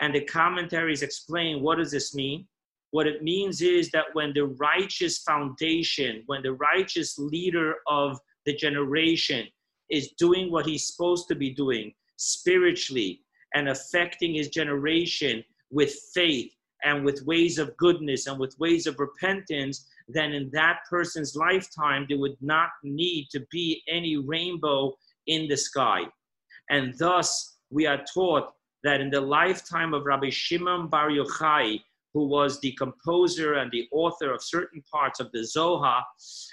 And the commentaries explain what does this mean? What it means is that when the righteous foundation, when the righteous leader of the generation is doing what he's supposed to be doing spiritually and affecting his generation with faith and with ways of goodness and with ways of repentance, then in that person's lifetime, there would not need to be any rainbow in the sky. And thus, we are taught that in the lifetime of Rabbi Shimon Bar Yochai, who was the composer and the author of certain parts of the Zohar,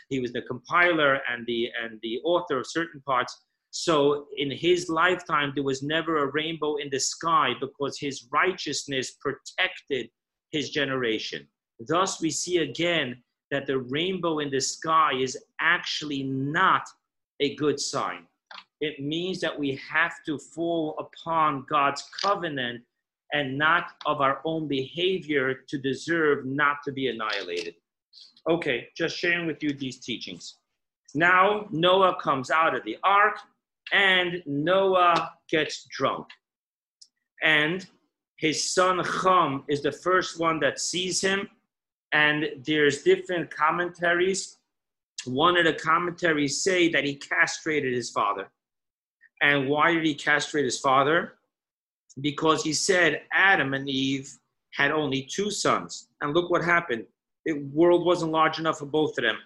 he was the compiler and the, and the author of certain parts. So in his lifetime, there was never a rainbow in the sky because his righteousness protected his generation. Thus, we see again that the rainbow in the sky is actually not a good sign. It means that we have to fall upon God's covenant and not of our own behavior to deserve not to be annihilated. Okay, just sharing with you these teachings. Now Noah comes out of the ark and Noah gets drunk. And his son Ham is the first one that sees him. And there's different commentaries. One of the commentaries say that he castrated his father. And why did he castrate his father? Because he said Adam and Eve had only two sons. And look what happened. The world wasn't large enough for both of them.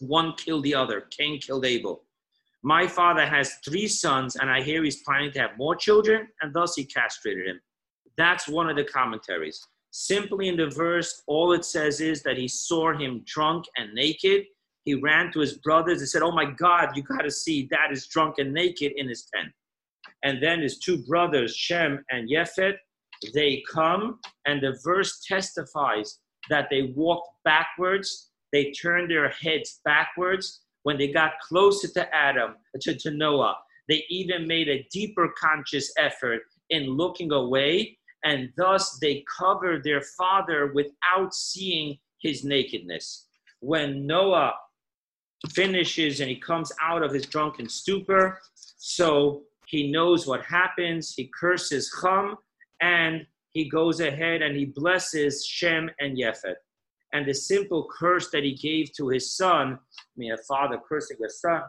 One killed the other. Cain killed Abel. My father has three sons, and I hear he's planning to have more children, and thus he castrated him. That's one of the commentaries. Simply in the verse, all it says is that he saw him drunk and naked. He ran to his brothers and said, Oh my God, you got to see that is drunk and naked in his tent. And then his two brothers, Shem and Yefet, they come, and the verse testifies that they walked backwards, they turned their heads backwards. When they got closer to Adam, to, to Noah, they even made a deeper conscious effort in looking away, and thus they covered their father without seeing his nakedness. When Noah finishes and he comes out of his drunken stupor, so he knows what happens. He curses Ham and he goes ahead and he blesses Shem and Yefet. And the simple curse that he gave to his son, I mean, a father cursing a son,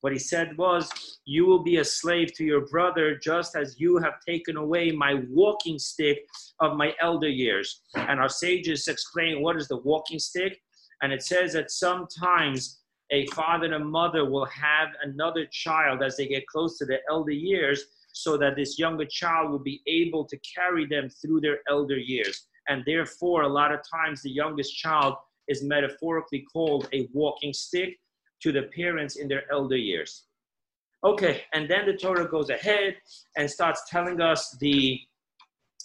what he said was, You will be a slave to your brother just as you have taken away my walking stick of my elder years. And our sages explain what is the walking stick. And it says that sometimes a father and a mother will have another child as they get close to their elder years so that this younger child will be able to carry them through their elder years. And therefore, a lot of times the youngest child is metaphorically called a walking stick to the parents in their elder years. Okay, and then the Torah goes ahead and starts telling us the,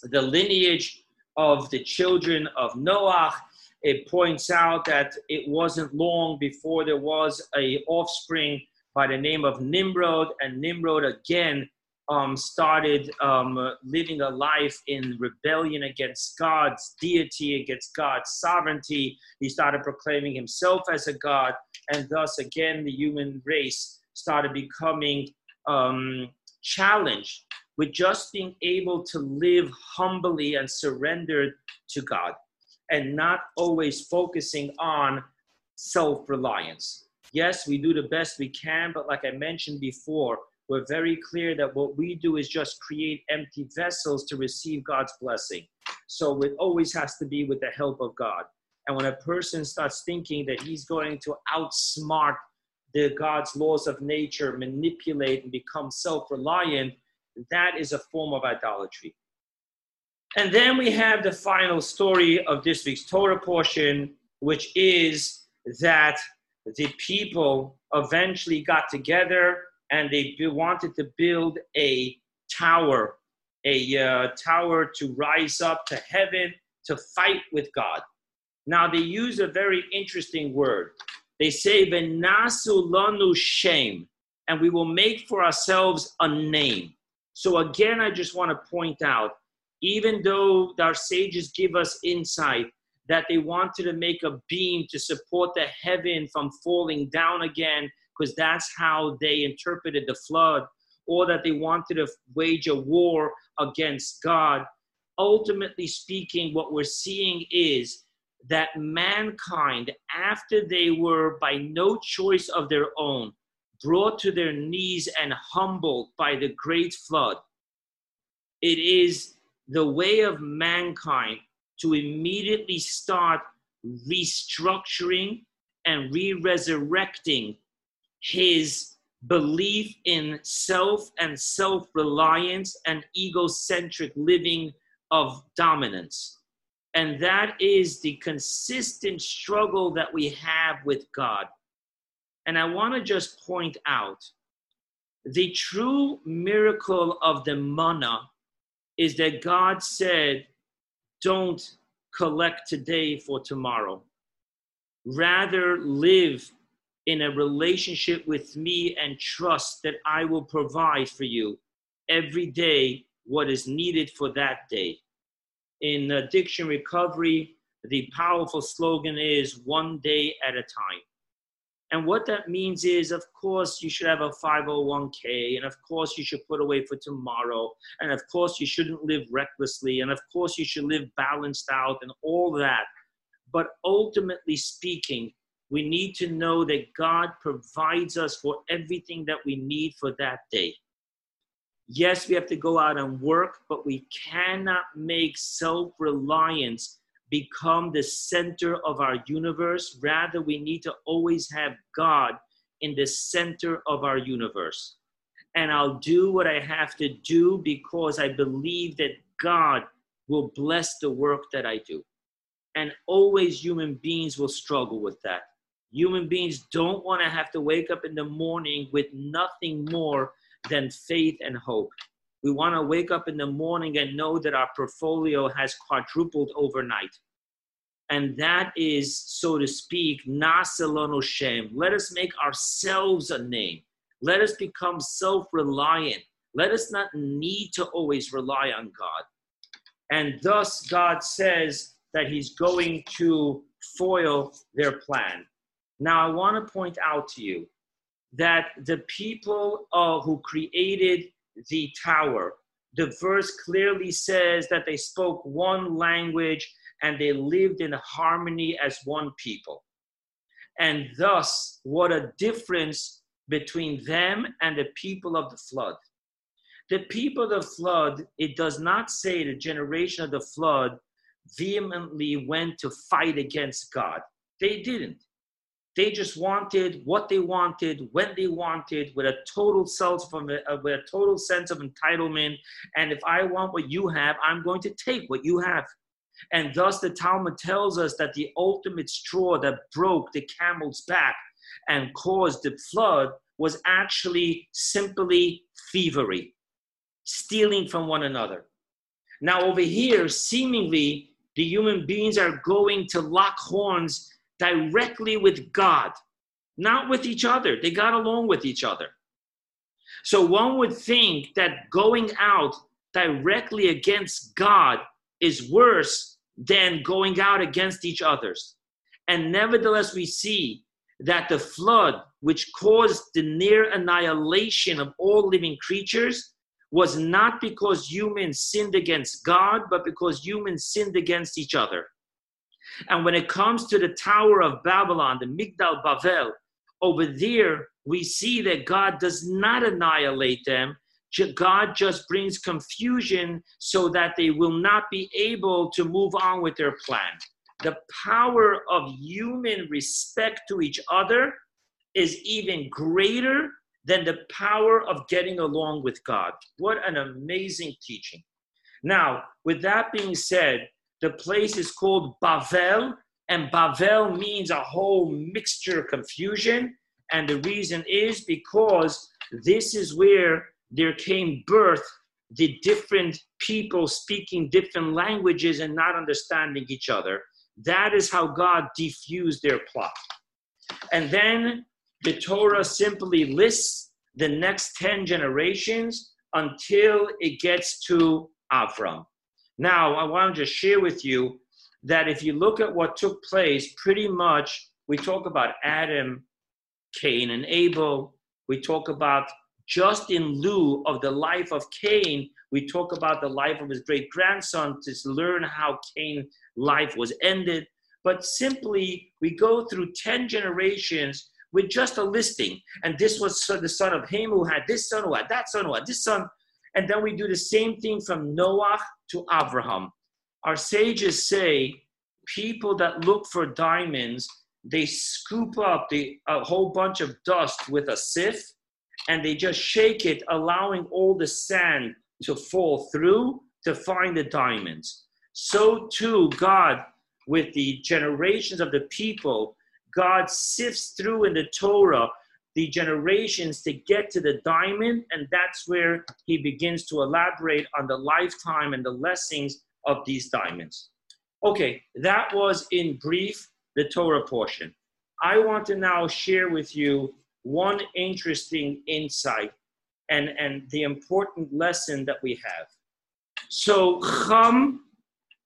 the lineage of the children of Noah. It points out that it wasn't long before there was a offspring by the name of Nimrod, and Nimrod again um, started um, living a life in rebellion against God's deity, against God's sovereignty. He started proclaiming himself as a God, and thus again the human race started becoming um, challenged with just being able to live humbly and surrendered to God, and not always focusing on self reliance. Yes, we do the best we can, but like I mentioned before, we're very clear that what we do is just create empty vessels to receive God's blessing. So it always has to be with the help of God. And when a person starts thinking that he's going to outsmart the God's laws of nature, manipulate and become self-reliant, that is a form of idolatry. And then we have the final story of this week's Torah portion, which is that the people eventually got together and they wanted to build a tower, a uh, tower to rise up to heaven to fight with God. Now they use a very interesting word. They say "Venasu lanu shem," and we will make for ourselves a name. So again, I just want to point out, even though our sages give us insight that they wanted to make a beam to support the heaven from falling down again because that's how they interpreted the flood, or that they wanted to wage a war against God. Ultimately speaking, what we're seeing is that mankind, after they were by no choice of their own, brought to their knees and humbled by the great flood, it is the way of mankind to immediately start restructuring and re resurrecting his belief in self and self reliance and egocentric living of dominance. And that is the consistent struggle that we have with God. And I want to just point out the true miracle of the manna is that God said, Don't collect today for tomorrow. Rather, live in a relationship with me and trust that I will provide for you every day what is needed for that day. In addiction recovery, the powerful slogan is one day at a time. And what that means is, of course, you should have a 501k, and of course, you should put away for tomorrow, and of course, you shouldn't live recklessly, and of course, you should live balanced out, and all that. But ultimately speaking, we need to know that God provides us for everything that we need for that day. Yes, we have to go out and work, but we cannot make self reliance become the center of our universe. Rather, we need to always have God in the center of our universe. And I'll do what I have to do because I believe that God will bless the work that I do. And always human beings will struggle with that. Human beings don't want to have to wake up in the morning with nothing more than faith and hope. We want to wake up in the morning and know that our portfolio has quadrupled overnight. And that is, so to speak, nasalonu shem. Let us make ourselves a name. Let us become self reliant. Let us not need to always rely on God. And thus, God says that He's going to foil their plan. Now, I want to point out to you that the people uh, who created the tower, the verse clearly says that they spoke one language and they lived in harmony as one people. And thus, what a difference between them and the people of the flood. The people of the flood, it does not say the generation of the flood vehemently went to fight against God. They didn't. They just wanted what they wanted when they wanted, with a total self a, uh, with a total sense of entitlement. And if I want what you have, I'm going to take what you have. And thus, the Talmud tells us that the ultimate straw that broke the camel's back and caused the flood was actually simply thievery, stealing from one another. Now, over here, seemingly, the human beings are going to lock horns directly with God, not with each other. They got along with each other. So one would think that going out directly against God is worse than going out against each others. And nevertheless, we see that the flood, which caused the near annihilation of all living creatures, was not because humans sinned against God, but because humans sinned against each other. And when it comes to the Tower of Babylon, the Migdal Bavel, over there, we see that God does not annihilate them. God just brings confusion so that they will not be able to move on with their plan. The power of human respect to each other is even greater than the power of getting along with God. What an amazing teaching. Now, with that being said, the place is called Bavel, and Bavel means a whole mixture confusion. And the reason is because this is where there came birth the different people speaking different languages and not understanding each other. That is how God diffused their plot. And then the Torah simply lists the next 10 generations until it gets to Avram. Now, I want to just share with you that if you look at what took place, pretty much we talk about Adam, Cain, and Abel. We talk about just in lieu of the life of Cain, we talk about the life of his great grandson to learn how Cain's life was ended. But simply, we go through 10 generations with just a listing. And this was the son of him who had this son, who had that son, who had this son. And then we do the same thing from Noah to Abraham. Our sages say people that look for diamonds, they scoop up the, a whole bunch of dust with a sieve and they just shake it, allowing all the sand to fall through to find the diamonds. So too, God, with the generations of the people, God sifts through in the Torah the generations to get to the diamond, and that's where he begins to elaborate on the lifetime and the lessons of these diamonds. Okay, that was in brief the Torah portion. I want to now share with you one interesting insight and, and the important lesson that we have. So Chum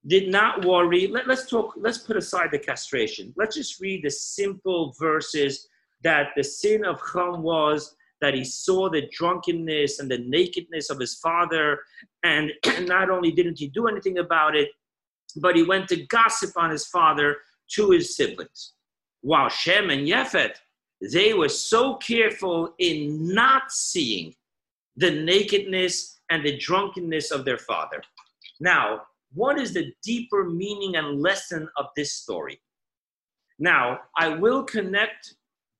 did not worry. Let, let's talk, let's put aside the castration. Let's just read the simple verses that the sin of Ham was that he saw the drunkenness and the nakedness of his father, and not only didn't he do anything about it, but he went to gossip on his father to his siblings. While Shem and Yefet, they were so careful in not seeing the nakedness and the drunkenness of their father. Now, what is the deeper meaning and lesson of this story? Now, I will connect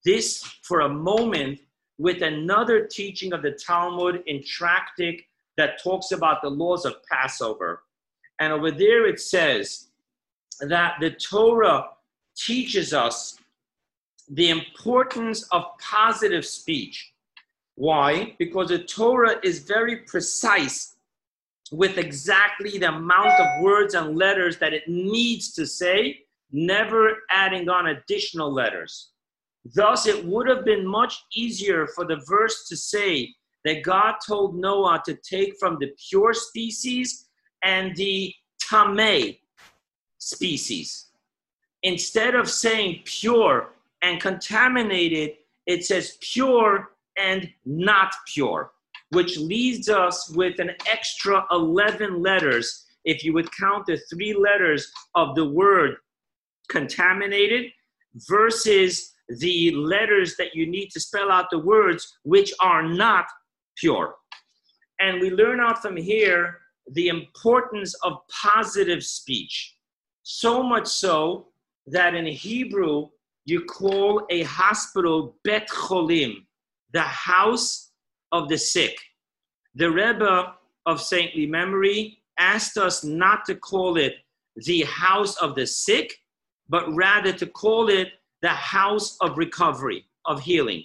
this for a moment with another teaching of the Talmud in Tractate that talks about the laws of Passover. And over there it says that the Torah teaches us the importance of positive speech. Why? Because the Torah is very precise with exactly the amount of words and letters that it needs to say, never adding on additional letters. Thus, it would have been much easier for the verse to say that God told Noah to take from the pure species and the tame species. Instead of saying pure and contaminated, it says pure and not pure, which leaves us with an extra 11 letters if you would count the three letters of the word contaminated versus the letters that you need to spell out the words which are not pure. And we learn out from here the importance of positive speech. So much so that in Hebrew, you call a hospital Bet Cholim, the house of the sick. The Rebbe of saintly memory asked us not to call it the house of the sick, but rather to call it the house of recovery, of healing.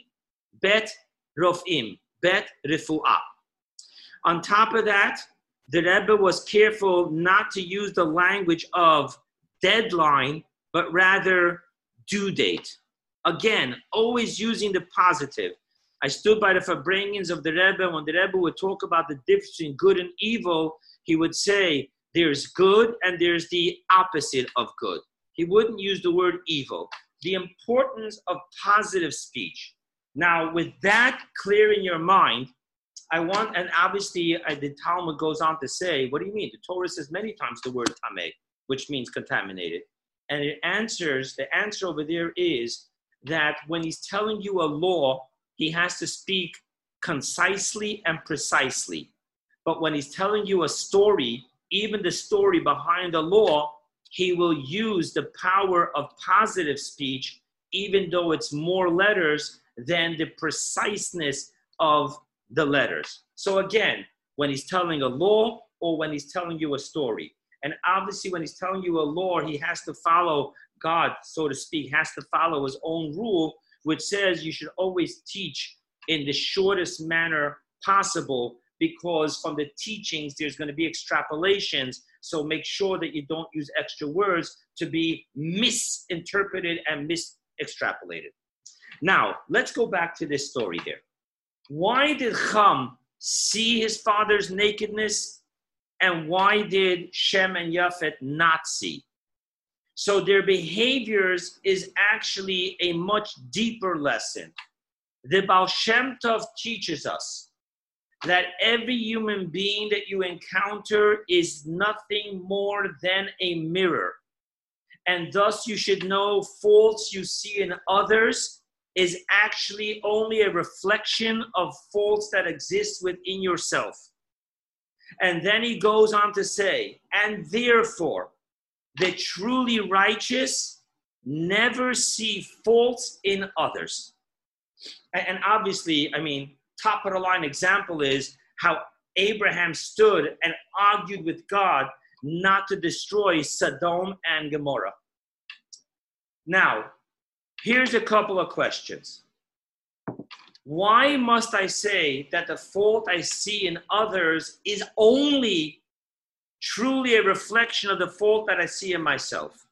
Bet Rofim, Bet Refu'ah. On top of that, the Rebbe was careful not to use the language of deadline, but rather due date. Again, always using the positive. I stood by the Farbrengens of the Rebbe. When the Rebbe would talk about the difference between good and evil, he would say, there's good and there's the opposite of good. He wouldn't use the word evil the importance of positive speech. Now, with that clear in your mind, I want, and obviously uh, the Talmud goes on to say, what do you mean? The Torah says many times the word tameh, which means contaminated. And it answers, the answer over there is that when he's telling you a law, he has to speak concisely and precisely. But when he's telling you a story, even the story behind the law he will use the power of positive speech, even though it's more letters than the preciseness of the letters. So, again, when he's telling a law or when he's telling you a story. And obviously, when he's telling you a law, he has to follow God, so to speak, has to follow his own rule, which says you should always teach in the shortest manner possible because from the teachings there's going to be extrapolations so make sure that you don't use extra words to be misinterpreted and misextrapolated. Now, let's go back to this story here. Why did Ham see his father's nakedness? And why did Shem and Yafet not see? So their behaviors is actually a much deeper lesson. The Baal Shem Tov teaches us that every human being that you encounter is nothing more than a mirror. And thus, you should know faults you see in others is actually only a reflection of faults that exist within yourself. And then he goes on to say, and therefore, the truly righteous never see faults in others. And obviously, I mean, top of the line example is how Abraham stood and argued with God not to destroy Sodom and Gomorrah. Now, here's a couple of questions. Why must I say that the fault I see in others is only truly a reflection of the fault that I see in myself?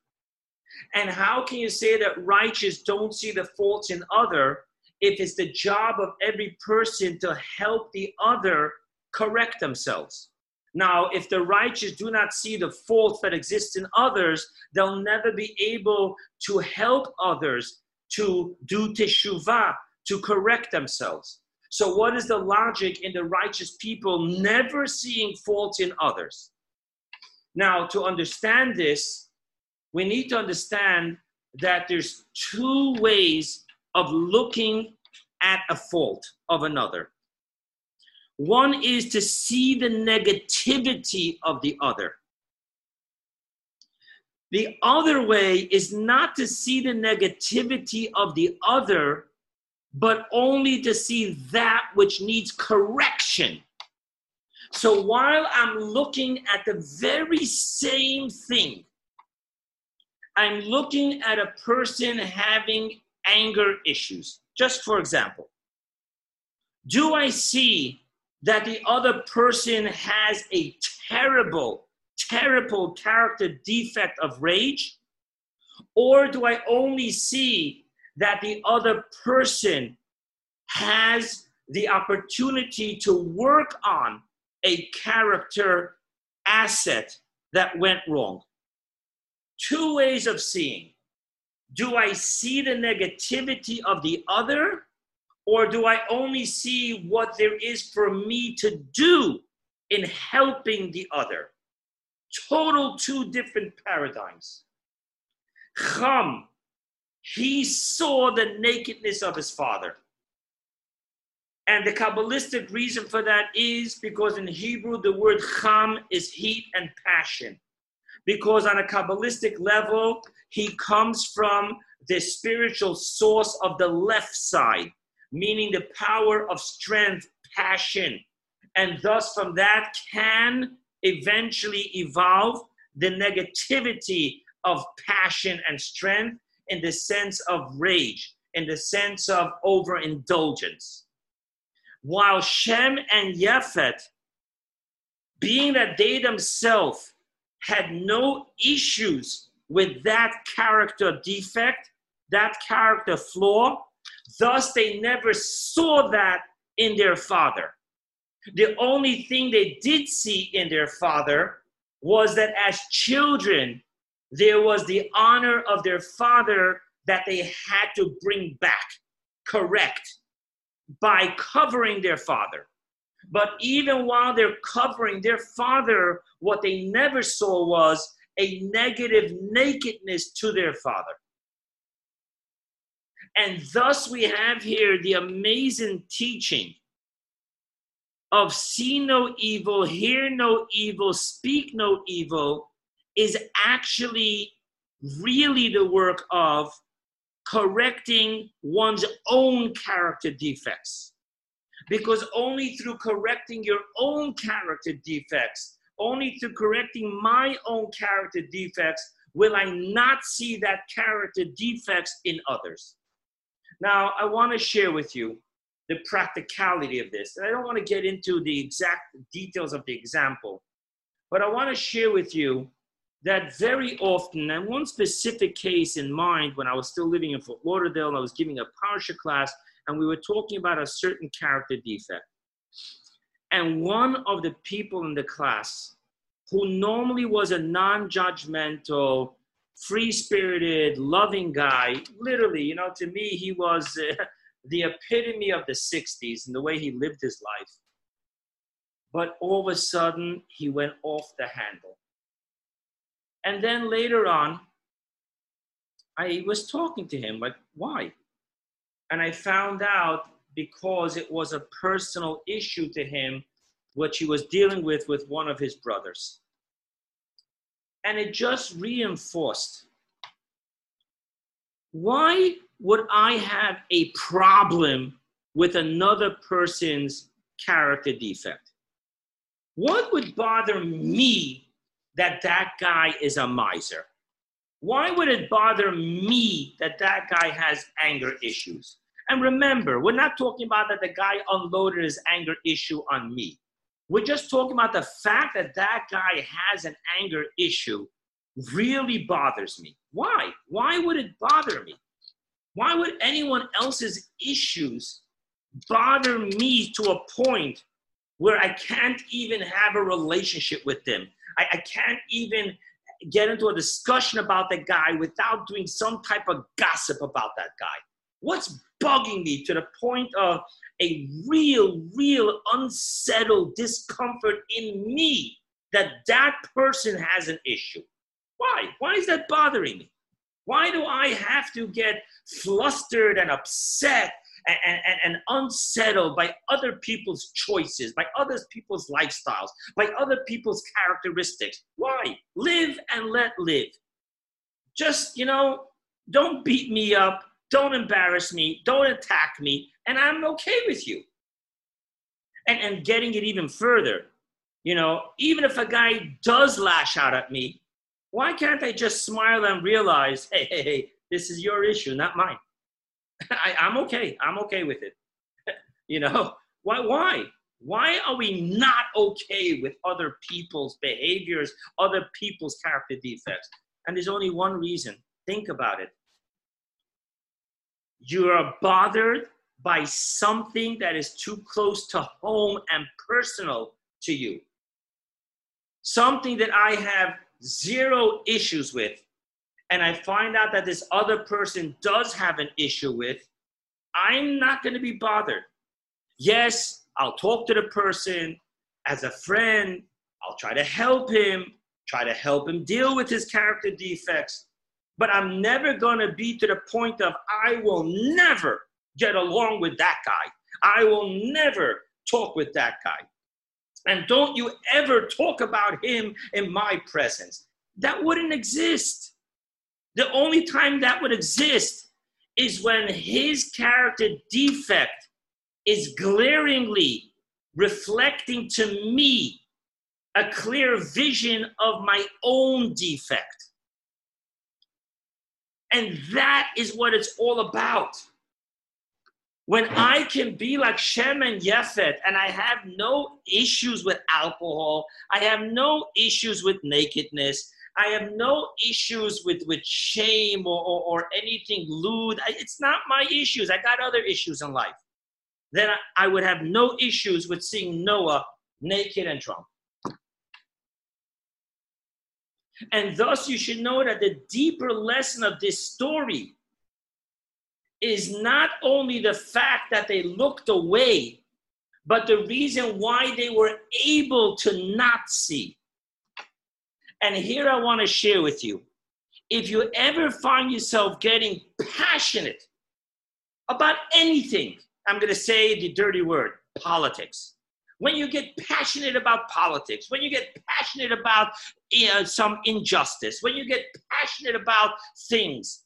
And how can you say that righteous don't see the faults in other if it's the job of every person to help the other correct themselves. Now, if the righteous do not see the faults that exist in others, they'll never be able to help others to do teshuvah, to correct themselves. So, what is the logic in the righteous people never seeing faults in others? Now, to understand this, we need to understand that there's two ways of looking at a fault of another. One is to see the negativity of the other. The other way is not to see the negativity of the other, but only to see that which needs correction. So while I'm looking at the very same thing, I'm looking at a person having anger issues. Just for example, do I see that the other person has a terrible, terrible character defect of rage? Or do I only see that the other person has the opportunity to work on a character asset that went wrong? Two ways of seeing. Do I see the negativity of the other? Or do I only see what there is for me to do in helping the other? Total two different paradigms. Cham, he saw the nakedness of his father. And the Kabbalistic reason for that is because in Hebrew the word cham is heat and passion. Because on a Kabbalistic level, he comes from the spiritual source of the left side meaning the power of strength, passion. And thus, from that can eventually evolve the negativity of passion and strength in the sense of rage, in the sense of overindulgence. While Shem and Yefet, being that they themselves had no issues with that character defect, that character flaw, Thus, they never saw that in their father. The only thing they did see in their father was that as children, there was the honor of their father that they had to bring back, correct, by covering their father. But even while they're covering their father, what they never saw was a negative nakedness to their father. And thus we have here the amazing teaching of see no evil, hear no evil, speak no evil is actually really the work of correcting one's own character defects. Because only through correcting your own character defects, only through correcting my own character defects, will I not see that character defects in others. Now, I want to share with you the practicality of this. And I don't want to get into the exact details of the example, but I want to share with you that very often, and one specific case in mind when I was still living in Fort Lauderdale, and I was giving a parsha class, and we were talking about a certain character defect. And one of the people in the class, who normally was a non judgmental, free spirited, loving guy. Literally, you know, to me, he was uh, the epitome of the 60s and the way he lived his life. But all of a sudden, he went off the handle. And then later on, I was talking to him, like, why? And I found out because it was a personal issue to him, which he was dealing with with one of his brothers and it just reinforced. Why would I have a problem with another person's character defect? What would bother me that that guy is a miser? Why would it bother me that that guy has anger issues? And remember, we're not talking about that the guy unloaded his anger issue on me. We're just talking about the fact that that guy has an anger issue really bothers me. Why? Why would it bother me? Why would anyone else's issues bother me to a point where I can't even have a relationship with them? I, I can't even get into a discussion about that guy without doing some type of gossip about that guy? What's bugging me to the point of a real, real unsettled discomfort in me that that person has an issue? Why? Why is that bothering me? Why do I have to get flustered and upset and, and, and, unsettled by other people's choices, by other people's lifestyles, by other people's characteristics? Why? Live and let live. Just, you know, don't beat me up, don't embarrass me, don't attack me, and I'm okay with you. And, and getting it even further, you know, even if a guy does lash out at me, why can't I just smile and realize, hey, hey, hey, this is your issue, not mine? I, I'm okay. I'm okay with it. you know, why? Why? Why are we not okay with other people's behaviors, other people's character defects? And there's only one reason. Think about it. You are bothered by something that is too close to home and personal to you. Something that I have zero issues with, and I find out that this other person does have an issue with, I'm not going to be bothered. Yes, I'll talk to the person as a friend. I'll try to help him, try to help him deal with his character defects. But I'm never going to be to the point of I will never get along with that guy. I will never talk with that guy. And don't you ever talk about him in my presence. That wouldn't exist. The only time that would exist is when his character defect is glaringly reflecting to me a clear vision of my own defect. And that is what it's all about. When I can be like Shem and Yefet and I have no issues with alcohol, I have no issues with nakedness, I have no issues with, with shame or, or, or anything lewd. I, it's not my issues. I got other issues in life. Then I, I would have no issues with seeing Noah naked and drunk. And thus, you should know that the deeper lesson of this story is not only the fact that they looked away, but the reason why they were able to not see. And here I want to share with you if you ever find yourself getting passionate about anything, I'm going to say the dirty word politics. When you get passionate about politics, when you get passionate about uh, some injustice, when you get passionate about things,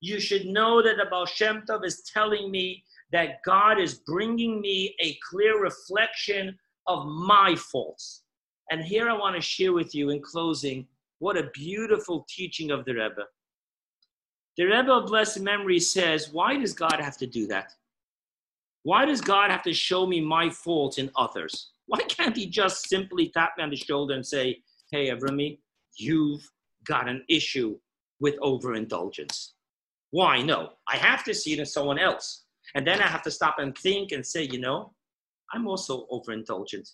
you should know that the Baal Shem Tov is telling me that God is bringing me a clear reflection of my faults. And here I want to share with you in closing what a beautiful teaching of the Rebbe. The Rebbe of blessed memory says, Why does God have to do that? Why does God have to show me my faults in others? Why can't He just simply tap me on the shoulder and say, Hey, Avrami, you've got an issue with overindulgence? Why? No, I have to see it in someone else. And then I have to stop and think and say, you know, I'm also overindulgent.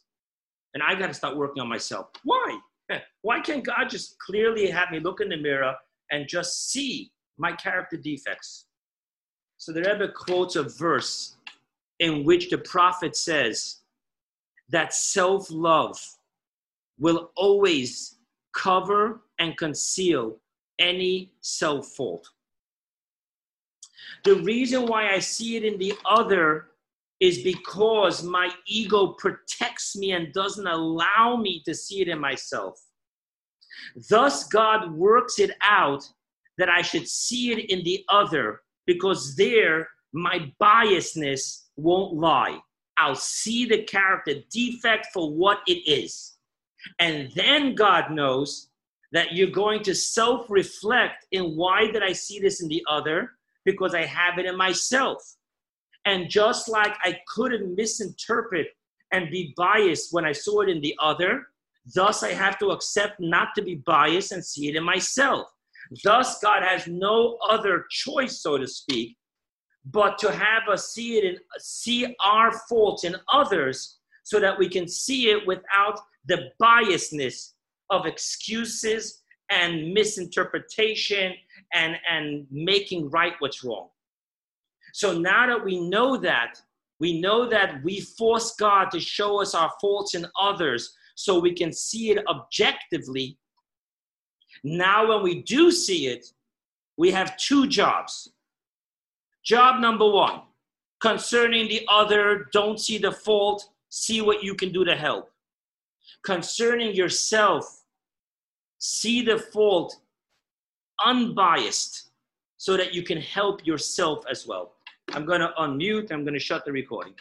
And I got to start working on myself. Why? Why can't God just clearly have me look in the mirror and just see my character defects? So the Rebbe quotes a verse in which the prophet says that self love will always cover and conceal any self fault. The reason why I see it in the other is because my ego protects me and doesn't allow me to see it in myself. Thus, God works it out that I should see it in the other because there my biasness won't lie. I'll see the character defect for what it is. And then God knows that you're going to self reflect in why did I see this in the other? because I have it in myself. And just like I couldn't misinterpret and be biased when I saw it in the other, thus I have to accept not to be biased and see it in myself. Thus, God has no other choice, so to speak, but to have us see it and see our faults in others so that we can see it without the biasness of excuses and misinterpretation and, and making right what's wrong. So now that we know that, we know that we force God to show us our faults in others so we can see it objectively. Now, when we do see it, we have two jobs. Job number one concerning the other, don't see the fault, see what you can do to help. Concerning yourself, see the fault unbiased so that you can help yourself as well. I'm going to unmute, I'm going to shut the recording.